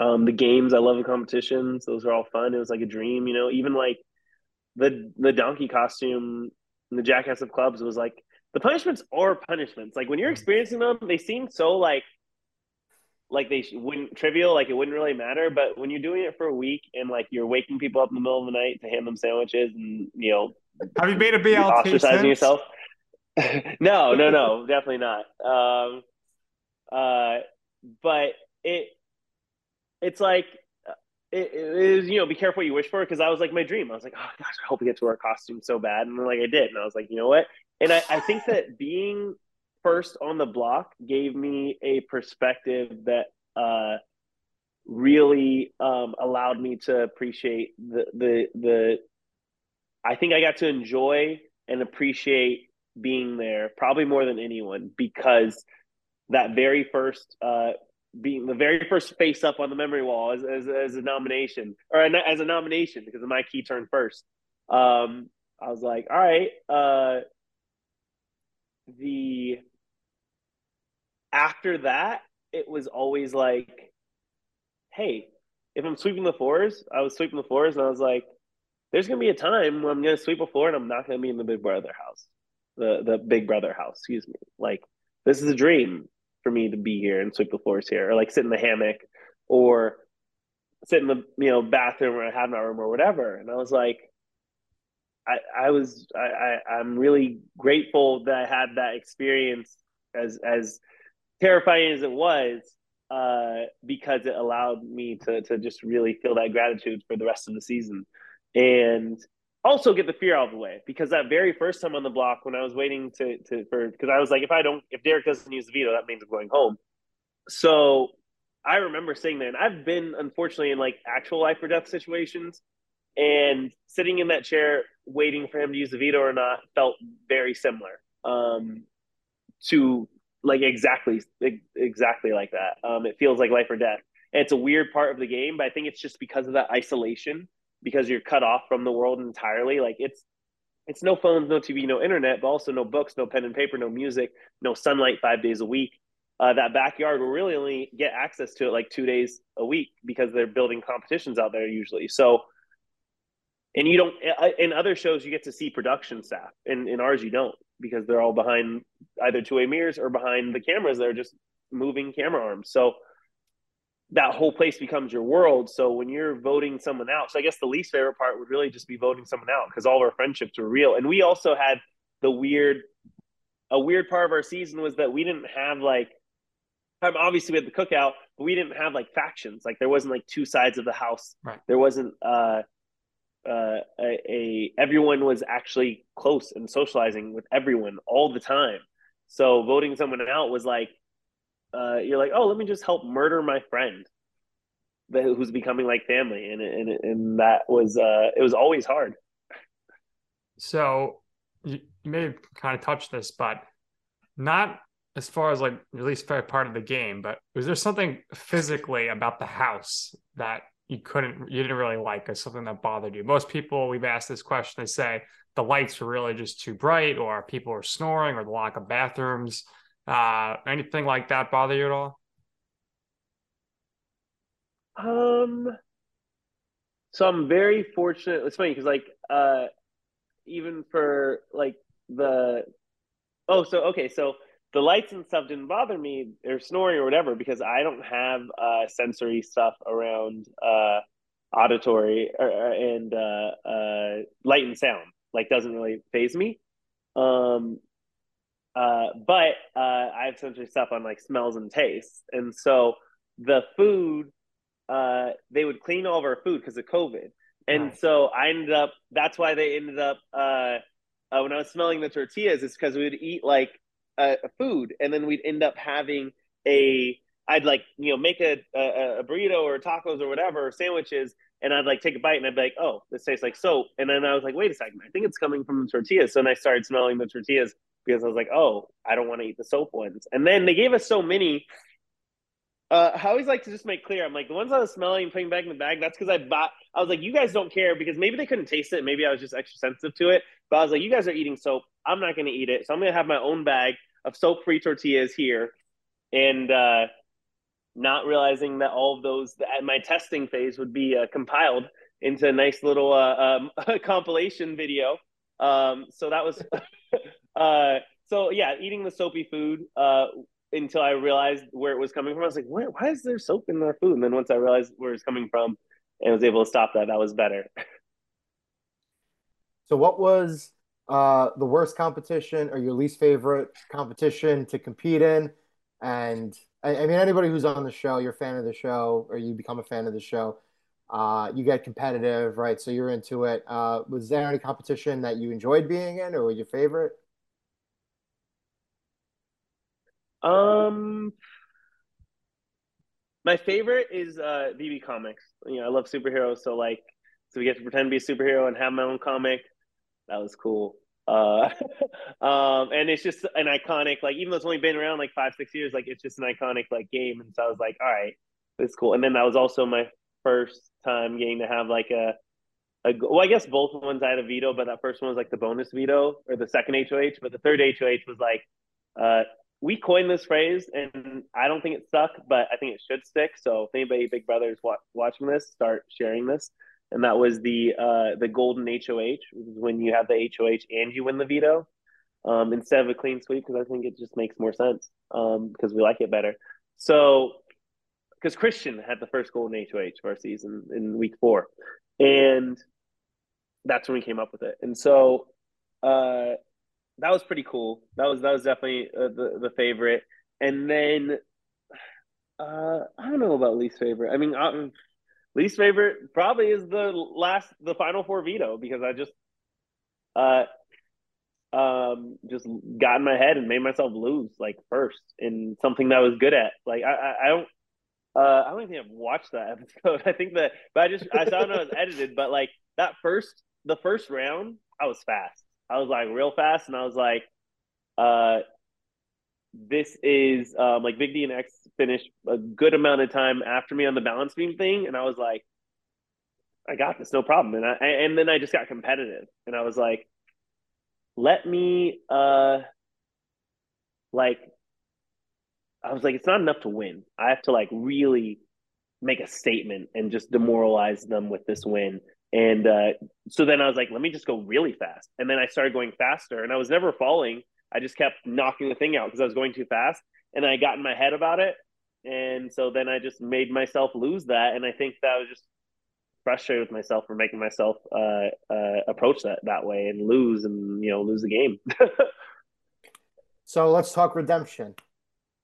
um the games. I love the competitions. Those are all fun. It was like a dream, you know. Even like the the donkey costume and the jackass of clubs was like the punishments are punishments. Like when you're experiencing them, they seem so like like they wouldn't trivial, like it wouldn't really matter. But when you're doing it for a week and like you're waking people up in the middle of the night to hand them sandwiches and you know, have you made a BLT ostracizing yourself? no, no, no, definitely not. Um, uh, but it, it's like it, it is you know be careful what you wish for because I was like my dream. I was like, oh gosh, I hope we get to wear a costume so bad, and like I did, and I was like, you know what? And I, I think that being first on the block gave me a perspective that uh, really um, allowed me to appreciate the the the. I think I got to enjoy and appreciate being there probably more than anyone because that very first uh, being the very first face up on the memory wall as, as, as a nomination or as a nomination because my key turn first. Um, I was like, all right, uh, the after that, it was always like, hey, if I'm sweeping the floors, I was sweeping the floors and I was like, there's gonna be a time when I'm gonna sweep a floor and I'm not gonna be in the big brother house. The the big brother house, excuse me. Like this is a dream for me to be here and sweep the floors here, or like sit in the hammock, or sit in the you know bathroom or have my room or whatever. And I was like, I I was I, I I'm really grateful that I had that experience as as terrifying as it was uh, because it allowed me to to just really feel that gratitude for the rest of the season. And also get the fear out of the way because that very first time on the block when I was waiting to to for because I was like if I don't if Derek doesn't use the veto that means I'm going home. So I remember sitting there and I've been unfortunately in like actual life or death situations and sitting in that chair waiting for him to use the veto or not felt very similar um, to like exactly exactly like that. Um, it feels like life or death. And it's a weird part of the game, but I think it's just because of that isolation, because you're cut off from the world entirely. Like it's it's no phones, no TV, no internet, but also no books, no pen and paper, no music, no sunlight five days a week. Uh, that backyard will really only get access to it like two days a week because they're building competitions out there usually. So, and you don't uh, in other shows you get to see production staff, in in ours you don't because they're all behind either two way mirrors or behind the cameras that are just moving camera arms. So that whole place becomes your world. So when you're voting someone out, so I guess the least favorite part would really just be voting someone out because all of our friendships were real. And we also had the weird, a weird part of our season was that we didn't have like, obviously we had the cookout, but we didn't have like factions. Like there wasn't like two sides of the house. Right. There wasn't, uh, uh, a, a everyone was actually close and socializing with everyone all the time. So voting someone out was like, uh, you're like, oh, let me just help murder my friend, that, who's becoming like family, and and and that was uh, it was always hard. So you, may have kind of touched this, but not as far as like at least fair part of the game, but was there something physically about the house that you couldn't you didn't really like or something that bothered you. Most people we've asked this question they say the lights were really just too bright or people were snoring or the lack of bathrooms. Uh anything like that bother you at all? Um so i'm very fortunate it's funny because like uh even for like the oh so okay so the lights and stuff didn't bother me or snoring or whatever because I don't have uh, sensory stuff around uh, auditory or, and uh, uh, light and sound. Like doesn't really faze me. Um, uh, but uh, I have sensory stuff on like smells and tastes, and so the food they would clean all of our food because of COVID, and nice. so I ended up. That's why they ended up when I was smelling the tortillas. It's because we would eat like a, a food, and then we'd end up having a I'd like you know make a, a, a burrito or tacos or whatever sandwiches, and I'd like take a bite and I'd be like, oh, this tastes like soap, and then I was like, wait a second, I think it's coming from the tortillas. So then I started smelling the tortillas because I was like, oh, I don't want to eat the soap ones. And then they gave us so many. Uh, I always like to just make clear, I'm like the ones I was smelling and putting back in the bag. That's because I bought. I was like, you guys don't care because maybe they couldn't taste it. Maybe I was just extra sensitive to it. But I was like, you guys are eating soap. I'm not going to eat it. So I'm going to have my own bag of soap free tortillas here. And uh, not realizing that all of those, at my testing phase, would be uh, compiled into a nice little uh, um, compilation video. Um, so that was, uh, so yeah, eating the soapy food uh, until I realized where it was coming from. I was like, why is there soap in our food? And then once I realized where it's coming from and was able to stop that, that was better. So, what was uh, the worst competition or your least favorite competition to compete in? And I, mean, anybody who's on the show, you're a fan of the show, or you become a fan of the show. Uh, you get competitive, right? So you're into it. Uh, was there any competition that you enjoyed being in, or was your favorite? Um, my favorite is uh BB Comics. You know, I love superheroes, so like, so we get to pretend to be a superhero and have my own comic. That was cool. Uh, um, and it's just an iconic, like even though it's only been around like five, six years, like it's just an iconic like game. And so I was like, all right, it's cool. And then that was also my first time getting to have like a, a well, I guess both ones I had a veto, but that first one was like the bonus veto or the second HOH, but the third HOH was like, uh, we coined this phrase, and I don't think it stuck, but I think it should stick. So if anybody, Big Brothers, wa- watching this, start sharing this. And that was the uh, the golden HOH, which is when you have the HOH and you win the veto, um, instead of a clean sweep, because I think it just makes more sense um, because we like it better. So because Christian had the first golden HOH for our season in week four, and that's when we came up with it. And so uh, that was pretty cool. That was that was definitely uh, the the favorite. And then uh, I don't know about least favorite. I mean, um, least favorite probably is the last the final four veto because I just uh um just got in my head and made myself lose like first in something that I was good at. Like I I, I don't uh I don't even think I've watched that episode. I think that but I just I saw it was edited, but like that first the first round I was fast. I was like real fast, and I was like, uh, this is um, like Big D and X finished a good amount of time after me on the balance beam thing, and I was like, I got this, no problem. And I and then I just got competitive, and I was like, let me uh, like, I was like, it's not enough to win. I have to like really make a statement and just demoralize them with this win. And uh, so then I was like, let me just go really fast. And then I started going faster and I was never falling. I just kept knocking the thing out because I was going too fast. And I got in my head about it. And so then I just made myself lose that. And I think that was just frustrated with myself for making myself uh, uh, approach that that way and lose and, you know, lose the game. so let's talk redemption.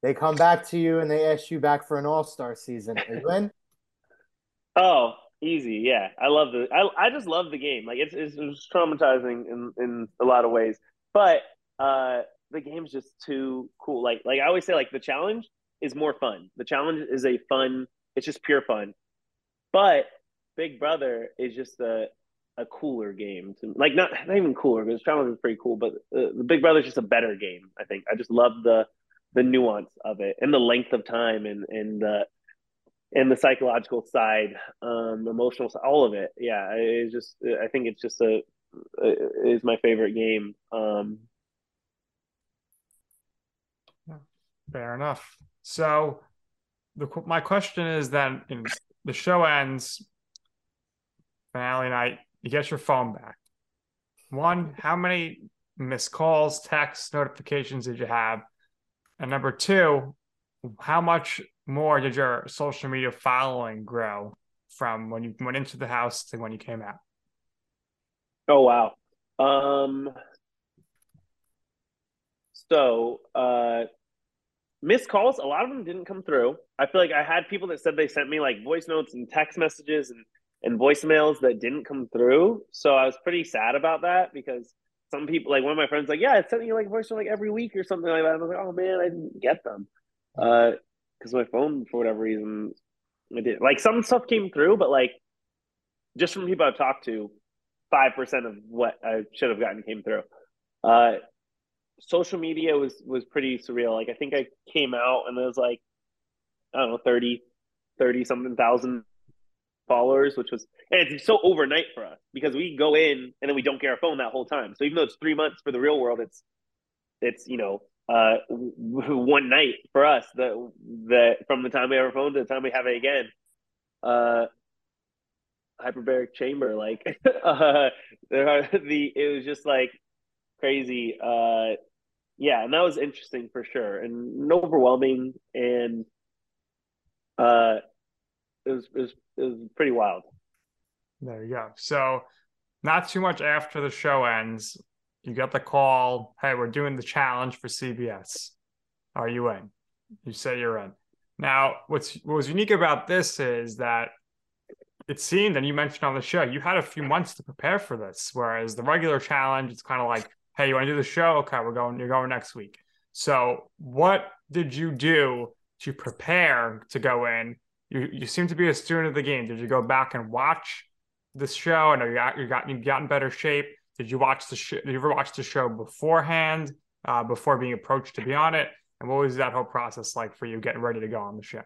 They come back to you and they ask you back for an all star season. Are you in? Oh, Easy, yeah. I love the. I I just love the game. Like it's it's, it's traumatizing in in a lot of ways, but uh, the game's just too cool. Like like I always say, like the challenge is more fun. The challenge is a fun. It's just pure fun, but Big Brother is just a a cooler game. To, like not not even cooler because challenge is pretty cool, but uh, the Big Brother is just a better game. I think I just love the the nuance of it and the length of time and and the and the psychological side, um, emotional side, all of it. Yeah, it's just I think it's just a, a is my favorite game. Um, Fair enough. So, the my question is then, in the show ends, finale night, you get your phone back. One, how many missed calls, texts, notifications did you have? And number two, how much more did your social media following grow from when you went into the house to when you came out? Oh wow. Um so uh missed calls, a lot of them didn't come through. I feel like I had people that said they sent me like voice notes and text messages and and voicemails that didn't come through. So I was pretty sad about that because some people like one of my friends like, yeah, it's sending you like a voice like every week or something like that. I was like, oh man, I didn't get them. Uh because my phone for whatever reason I did like some stuff came through, but like just from people I've talked to, five percent of what I should have gotten came through. Uh, social media was was pretty surreal. Like I think I came out and it was like I don't know 30, 30 something thousand followers, which was and it's so overnight for us because we go in and then we don't get our phone that whole time. So even though it's three months for the real world, it's it's you know uh, one night for us that that from the time we have our phone to the time we have it again uh hyperbaric chamber like uh the it was just like crazy uh yeah, and that was interesting for sure, and overwhelming, and uh, it was it was it was pretty wild. There you go. So, not too much after the show ends, you get the call. Hey, we're doing the challenge for CBS. Are you in? You say you're in. Now, what's what was unique about this is that it seemed, and you mentioned on the show, you had a few months to prepare for this. Whereas the regular challenge, it's kind of like, hey, you want to do the show? Okay, we're going. You're going next week. So, what did you do to prepare to go in? You you seem to be a student of the game. Did you go back and watch this show? And you got you got you got in better shape. Did you watch the show? Did you ever watch the show beforehand, uh, before being approached to be on it? And what was that whole process like for you getting ready to go on the show?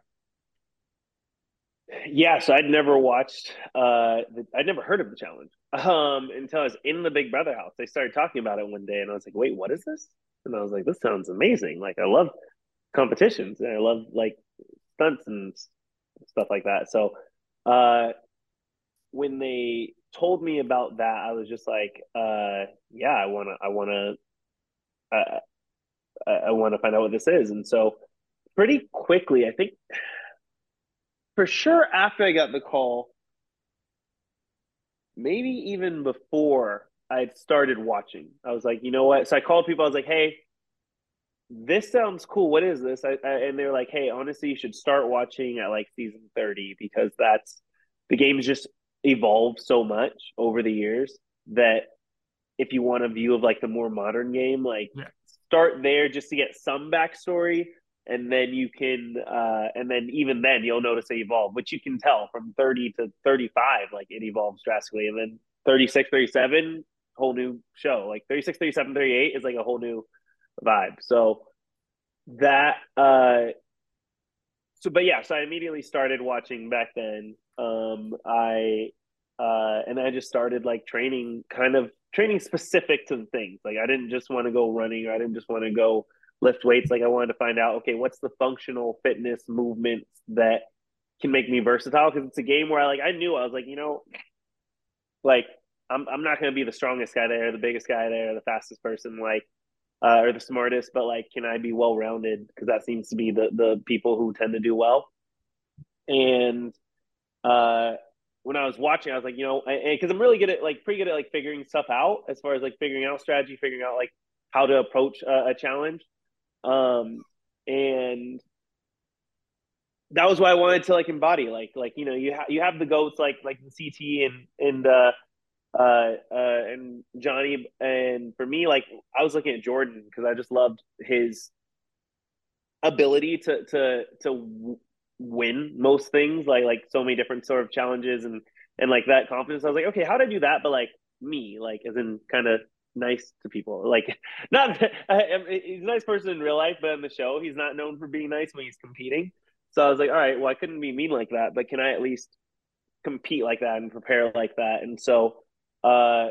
Yes, I'd never watched. Uh, the, I'd never heard of the challenge um, until I was in the Big Brother house. They started talking about it one day, and I was like, "Wait, what is this?" And I was like, "This sounds amazing! Like, I love competitions, and I love like stunts and stuff like that." So, uh, when they told me about that, I was just like, uh, "Yeah, I want to. I want to. Uh, I, I want to find out what this is." And so, pretty quickly, I think for sure after I got the call, maybe even before I'd started watching, I was like, you know what? So I called people. I was like, hey, this sounds cool. What is this? I, I, and they're like, hey, honestly, you should start watching at like season 30 because that's the game's just evolved so much over the years that if you want a view of like the more modern game, like yeah. start there just to get some backstory and then you can uh, and then even then you'll notice they evolve which you can tell from 30 to 35 like it evolves drastically. And then 36 37 whole new show. Like 36 37 38 is like a whole new vibe. So that uh so but yeah so i immediately started watching back then. Um i uh and i just started like training kind of training specific to the things. Like i didn't just want to go running. I didn't just want to go lift weights. Like I wanted to find out, okay, what's the functional fitness movements that can make me versatile? Because it's a game where I like I knew I was like, you know, like I'm I'm not gonna be the strongest guy there, the biggest guy there, the fastest person, like uh, or the smartest, but like, can I be well rounded? Because that seems to be the the people who tend to do well. And uh, when I was watching, I was like, you know, because I'm really good at like pretty good at like figuring stuff out as far as like figuring out strategy, figuring out like how to approach a, a challenge. Um, and that was why I wanted to like embody like like you know you have you have the goats like like the CT and and uh uh uh and Johnny. And for me like I was looking at Jordan because I just loved his ability to to to win most things like like so many different sort of challenges and and like that confidence. I was like okay how do I do that? But like me like as in kind of nice to people. Like, not he's a nice person in real life, but in the show, he's not known for being nice when he's competing. So I was like, all right, well, I couldn't be mean like that, but can I at least compete like that and prepare like that? And so, uh,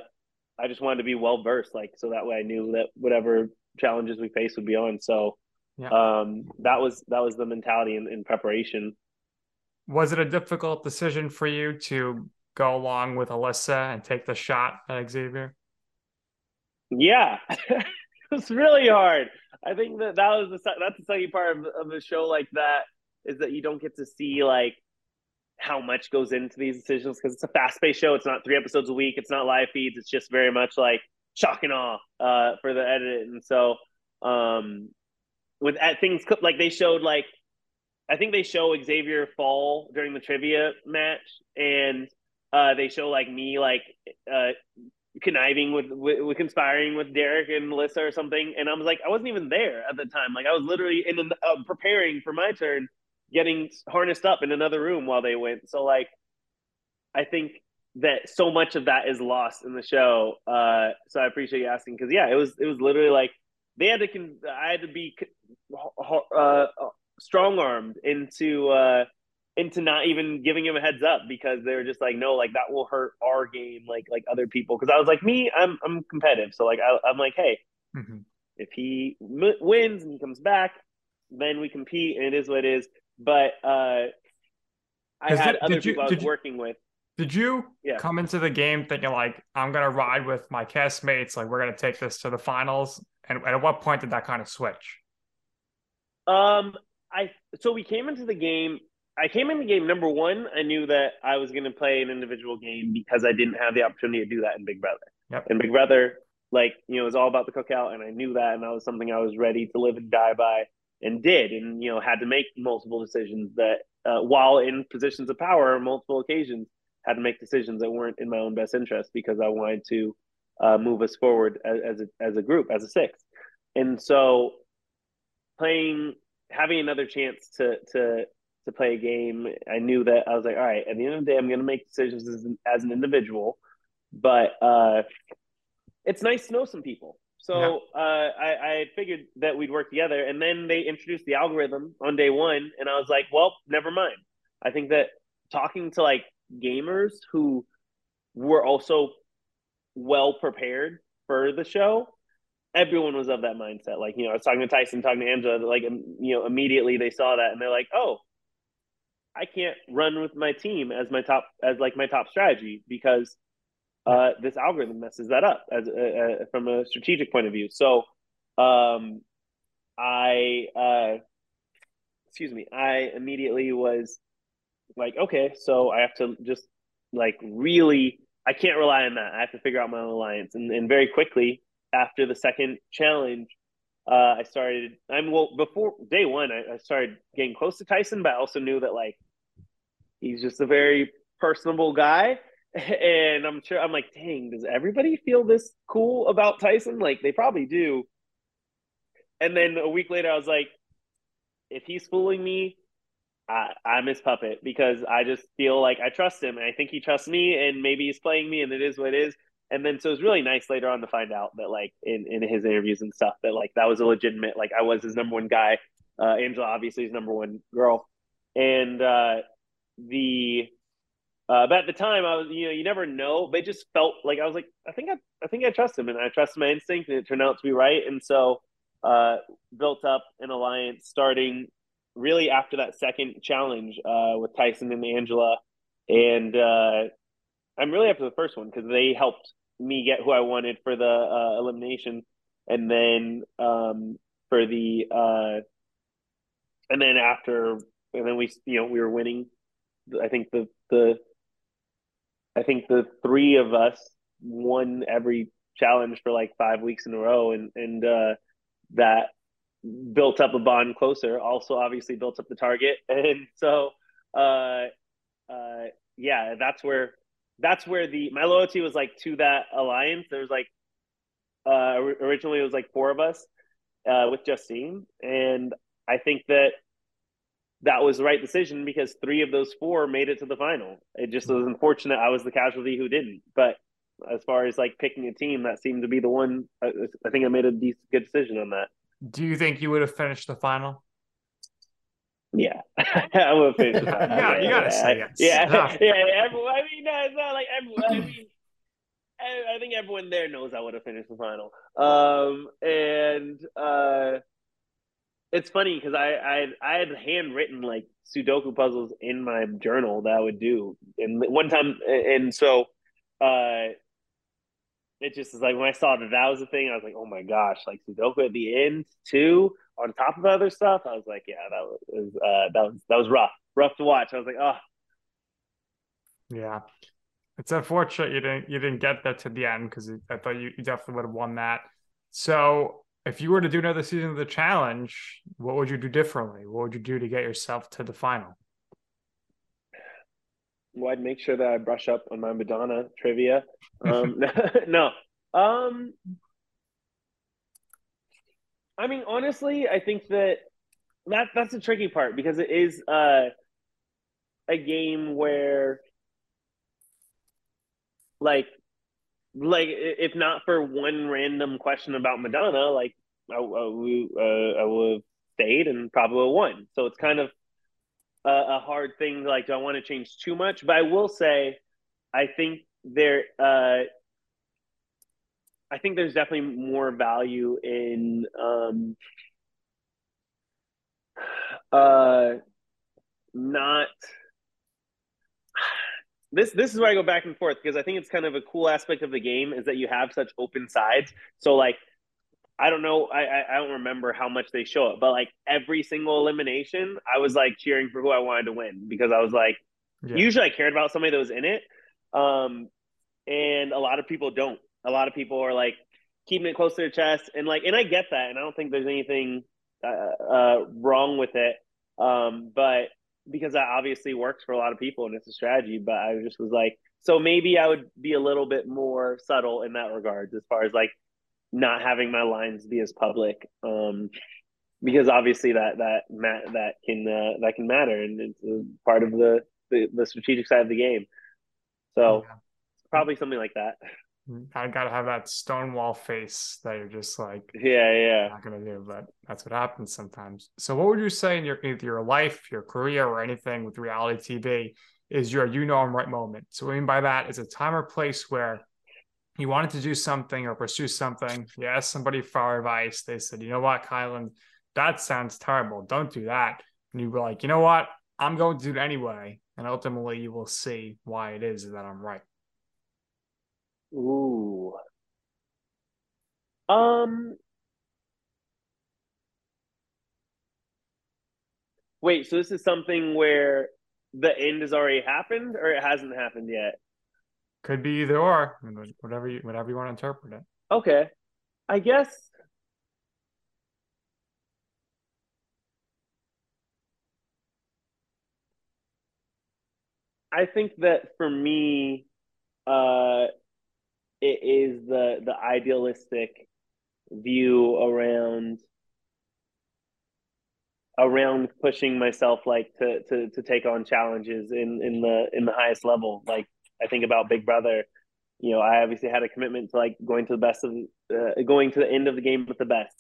I just wanted to be well versed, like, so that way I knew that whatever challenges we face would be on. So, yeah. um, that was that was the mentality in, in preparation. Was it a difficult decision for you to go along with Alyssa and take the shot at Xavier? Yeah, it was really hard. I think that that was the that's the second part of, of a show like that is that you don't get to see like how much goes into these decisions because it's a fast paced show. It's not three episodes a week. It's not live feeds. It's just very much like shock and awe uh, for the edit. And so um, with at things like they showed like I think they show Xavier fall during the trivia match and uh, they show like me like uh, conniving with, with, conspiring with Derek and Alyssa or something, and I was like, I wasn't even there at the time. Like I was literally in uh, preparing for my turn, getting harnessed up in another room while they went. So like, I think that so much of that is lost in the show. Uh, so I appreciate you asking because yeah, it was it was literally like they had to con- I had to be uh, strong armed into uh, into not even giving him a heads up because they were just like, no, like that will hurt our game, like like other people. Because I was like, me, I'm I'm competitive, so like I, am like, hey, mm-hmm. if he m- wins and he comes back, then we compete, and it is what it is. But uh, I had other did people you, I was you, working with. Did you Yeah. come into the game thinking like I'm gonna ride with my castmates, like we're gonna take this to the finals? And at what point did that kind of switch? Um, I so we came into the game. I came in the game number one. I knew that I was going to play an individual game because I didn't have the opportunity to do that in Big Brother. Yep. And Big Brother, like you know, it was all about the cookout, and I knew that, and that was something I was ready to live and die by, and did, and you know, had to make multiple decisions that, uh, while in positions of power, on multiple occasions, had to make decisions that weren't in my own best interest because I wanted to uh, move us forward as, as a as a group, as a six, and so playing having another chance to to to play a game i knew that i was like all right at the end of the day i'm going to make decisions as an, as an individual but uh it's nice to know some people so Yeah. uh I, I figured that we'd work together and then they introduced the algorithm on day one and i was like well never mind i think that talking to like gamers who were also well prepared for the show everyone was of that mindset. Like, you know, I was talking to Tyson, talking to Angela, like, you know, immediately they saw that and they're like, oh, I can't run with my team as my top, as like my top strategy because uh, this algorithm messes that up as uh, uh, from a strategic point of view. So, um, I, uh, excuse me, I immediately was like, okay, so I have to just like really, I can't rely on that. I have to figure out my own alliance. And, and very quickly, after the second challenge, uh, I started. I'm well before day one. I, I started getting close to Tyson, but I also knew that like he's just a very personable guy, and I'm sure I'm like, dang, does everybody feel this cool about Tyson? Like they probably do. And then a week later, I was like, if he's fooling me, I, I'm his puppet because I just feel like I trust him, and I think he trusts me, and maybe he's playing me, and it is what it is and then so it was really nice later on to find out that like in in his interviews and stuff that like that was a legitimate like I was his number one guy. Uh, Angela obviously his number one girl, and uh, the uh, but at the time I was you know you never know. But it just felt like I was like I think I I think I trust him and I trust my instinct and it turned out to be right. And so uh, built up an alliance starting really after that second challenge uh, with Tyson and Angela, and uh, I'm really after the first one because they helped me get who I wanted for the uh, elimination, and then um, for the uh, and then after and then we you know we were winning. I think the the I think the three of us won every challenge for like five weeks in a row, and and uh, that built up a bond closer. Also, obviously built up the target, and so uh, uh, yeah, that's where that's where the my loyalty was like to that alliance. There was like uh originally it was like four of us uh with Justine, and I think that that was the right decision because three of those four made it to the final. It just was unfortunate I was the casualty who didn't. But as far as like picking a team, that seemed to be the one. I, I think I made a good decision on that. Do you think you would have finished the final? Yeah, I would finish. Yeah, yeah, you gotta say yes. Yeah, yeah. Everyone, I mean, no, it's not like everyone. I mean, I, I think everyone there knows I would have finished the final. Um, and uh, it's funny because I, I I had handwritten like Sudoku puzzles in my journal that I would do, and one time, and so uh, it just is like when I saw that that was a thing, I was like, oh my gosh, like Sudoku at the end too, on top of other stuff. I was like, yeah, that was uh, that was that was rough, rough to watch. I was like, oh, Yeah. It's unfortunate you didn't you didn't get that to the end because I thought you, you definitely would have won that. So if you were to do another season of the challenge, what would you do differently? What would you do to get yourself to the final? well, I'd make sure that I brush up on my Madonna trivia. Um, no, um, I mean, honestly, I think that that that's the tricky part because it is uh, a game where, like, like if not for one random question about Madonna, like I, I, uh, I would have stayed and probably won. So it's kind of a, a hard thing. Like, do I want to change too much? But I will say, I think there, uh, I think there's definitely more value in, um, uh, not. this this is where I go back and forth because I think it's kind of a cool aspect of the game is that you have such open sides. So like I don't know, I I don't remember how much they show it, but like every single elimination, I was like cheering for who I wanted to win because I was like, yeah. usually I cared about somebody that was in it, um, and a lot of people don't. A lot of people are like keeping it close to their chest, and like, and I get that, and I don't think there's anything uh, uh, wrong with it, um, but because that obviously works for a lot of people and it's a strategy. But I just was like, so maybe I would be a little bit more subtle in that regard, as far as like not having my lines be as public. Um, because obviously that that that can uh, that can matter, and it's part of the, the, the strategic side of the game. So yeah. probably something like that. Mm-hmm. I gotta have that stonewall face that you're just like, yeah, yeah, not gonna do. But that's what happens sometimes. So, what would you say in your either your life, your career, or anything with reality TV is your you know I'm right moment? So, what I mean by that is a time or place where you wanted to do something or pursue something. You asked somebody for advice. They said, you know what, Kyland, that sounds terrible. Don't do that. And you were like, you know what, I'm going to do it anyway. And ultimately, you will see why it is that I'm right. Ooh. Um. Wait, so this is something where the end has already happened or it hasn't happened yet? Could be either or, whatever you whatever you want to interpret it. Okay. I guess I think that for me, uh, it is the the idealistic view around around pushing myself like to to to take on challenges in in the in the highest level. Like i think about big brother. You know i obviously had a commitment to like going to the best of uh, going to the end of the game with the best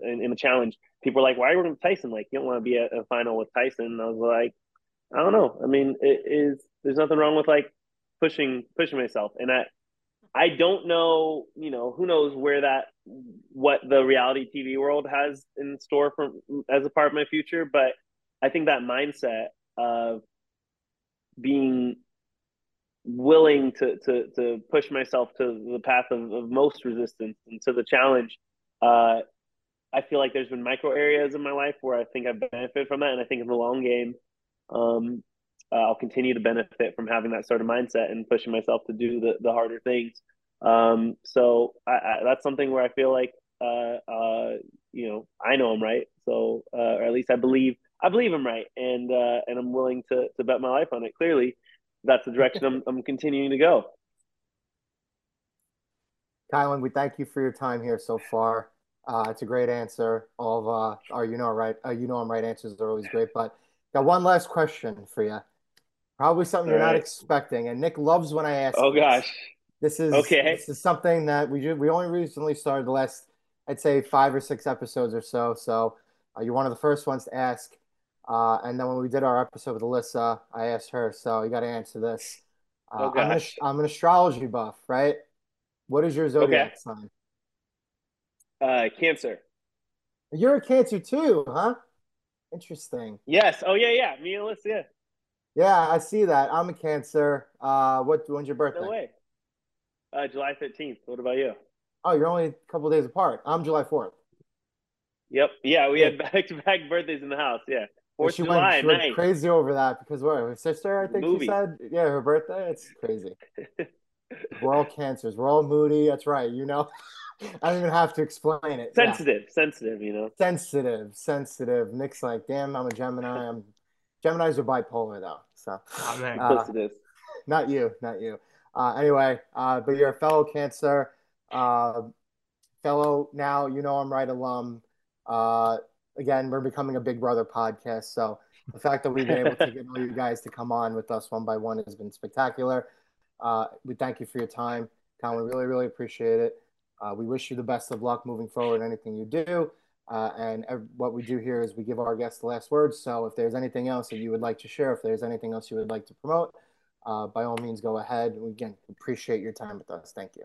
in, in the challenge. People are like why are you working with tyson? Like you don't want to be a, a final with tyson. And i was like i don't know. I mean it is there's nothing wrong with like pushing pushing myself. And i I don't know, you know, who knows where that what the reality TV world has in store for as a part of my future, but I think that mindset of being willing to to to push myself to the path of, of most resistance and to the challenge uh I feel like there's been micro areas in my life where I think I've benefited from that, and I think in the long game, um, uh, I'll continue to benefit from having that sort of mindset and pushing myself to do the, the harder things. Um, so I, I, that's something where I feel like, uh, uh, you know, I know I'm right. So, uh, or at least I believe, I believe I'm right. And, uh, and I'm willing to, to bet my life on it. Clearly that's the direction I'm, I'm continuing to go. Kyland, we thank you for your time here so far. Uh, it's a great answer. All of our you know right, you know I'm right answers are always great. But got one last question for you. Probably something All you're right. not expecting. And Nick loves when I ask. Oh, gosh. This is okay. This is something that we we only recently started the last, I'd say, five or six episodes or so. So uh, you're one of the first ones to ask. Uh, and then when we did our episode with Alyssa, I asked her. So you got to answer this. Uh, oh, I'm, an, I'm, an, astrology buff, right? What is your zodiac okay. sign? Uh, cancer. You're a Cancer too, huh? Interesting. Yes. Oh yeah, yeah. Me and Alyssa. Yeah. Yeah, I see that. I'm a Cancer. Uh, what? When's your birthday? No way. Uh, July 15th. What about you? Oh, you're only a couple days apart. I'm July 4th. Yep. Yeah, we yeah. had back to back birthdays in the house. Yeah. Fourth she July, went, she went crazy over that because what her sister, I think Movie. she said, yeah, her birthday. It's crazy. We're all cancers. We're all moody. That's right. You know, I don't even have to explain it. Sensitive, yeah. sensitive. You know, sensitive, sensitive. Nick's like, damn, I'm a Gemini. I'm Gemini's are bipolar though. So, oh, man. Uh, not you, not you. Uh, anyway, uh, but you're a fellow Cancer, uh, fellow now you know I'm right alum. Uh, again, we're becoming a Big Brother podcast, so the fact that we've been able to get all you guys to come on with us one by one has been spectacular. Uh, we thank you for your time, Con. We really, really appreciate it. Uh, we wish you the best of luck moving forward in anything you do. Uh, and what we do here is we give our guests the last words. So if there's anything else that you would like to share, if there's anything else you would like to promote, uh, by all means, go ahead. We again appreciate your time with us. Thank you.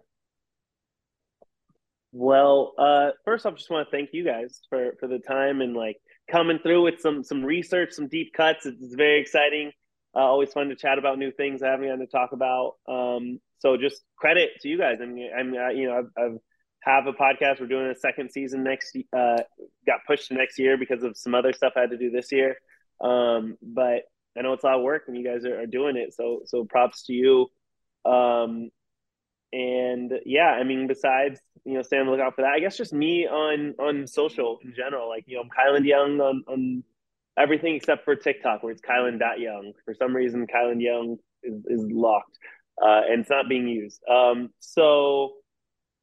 Well, uh, first off, just want to thank you guys for for the time and like coming through with some some research, some deep cuts. It's very exciting. Uh, always fun to chat about new things I haven't gotten to talk about. Um, so just credit to you guys. I mean, I mean, I, you know, I've, I've have a podcast. We're doing a second season next. Uh, got pushed to next year because of some other stuff I had to do this year. Um, but I know it's a lot of work, and you guys are, are doing it. So so props to you. Um, and yeah, I mean, besides you know, stay on the lookout for that. I guess just me on on social in general. Like you know, I'm Kyland Young on on everything except for TikTok, where it's Kyland Young. For some reason, Kylan Young is, is locked uh, and it's not being used. Um, so,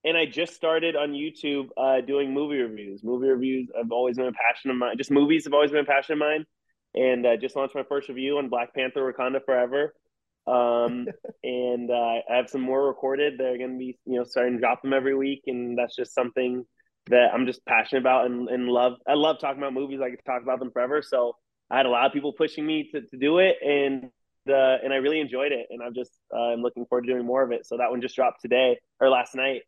and I just started on YouTube uh, doing movie reviews. Movie reviews have always been a passion of mine. Just movies have always been a passion of mine. And uh, just launched my first review on Black Panther: Wakanda Forever. Um, and uh, I have some more recorded. They're going to be, you know, starting to drop them every week, and that's just something that I'm just passionate about and, and love. I love talking about movies. I could talk about them forever. So I had a lot of people pushing me to, to do it, and uh, and I really enjoyed it. And I'm just uh, I'm looking forward to doing more of it. So that one just dropped today or last night,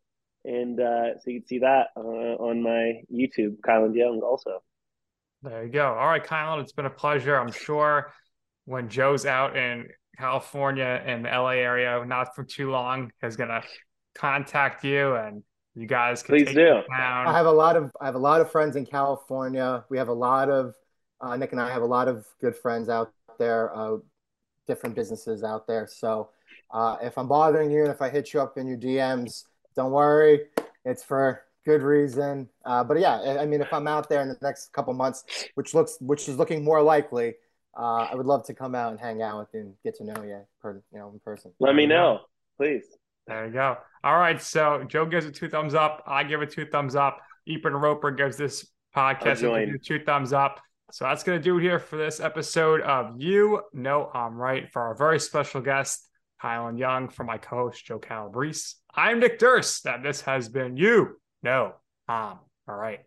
and uh, so you can see that uh, on my YouTube, Kyland Young, also. There you go. All right, Kyland, it's been a pleasure. I'm sure when Joe's out in California and the LA area, not for too long, is gonna contact you and you guys can please do. I have a lot of I have a lot of friends in California. We have a lot of uh, Nick and I have a lot of good friends out there, uh, different businesses out there. So uh, if I'm bothering you and if I hit you up in your DMs, don't worry, it's for good reason. Uh, but yeah, I mean, if I'm out there in the next couple months, which looks which is looking more likely, uh, I would love to come out and hang out with you and get to know you, per, you know, in person. Let me know, please. There you go. All right. So Joe gives it two thumbs up. I give it two thumbs up. Ethan Roper gives this podcast two thumbs up. So that's going to do it here for this episode of You Know I'm Right for our very special guest, Kyland Young, for my co host, Joe Calabrese. I'm Nick Durst, and this has been You Know I'm All Right.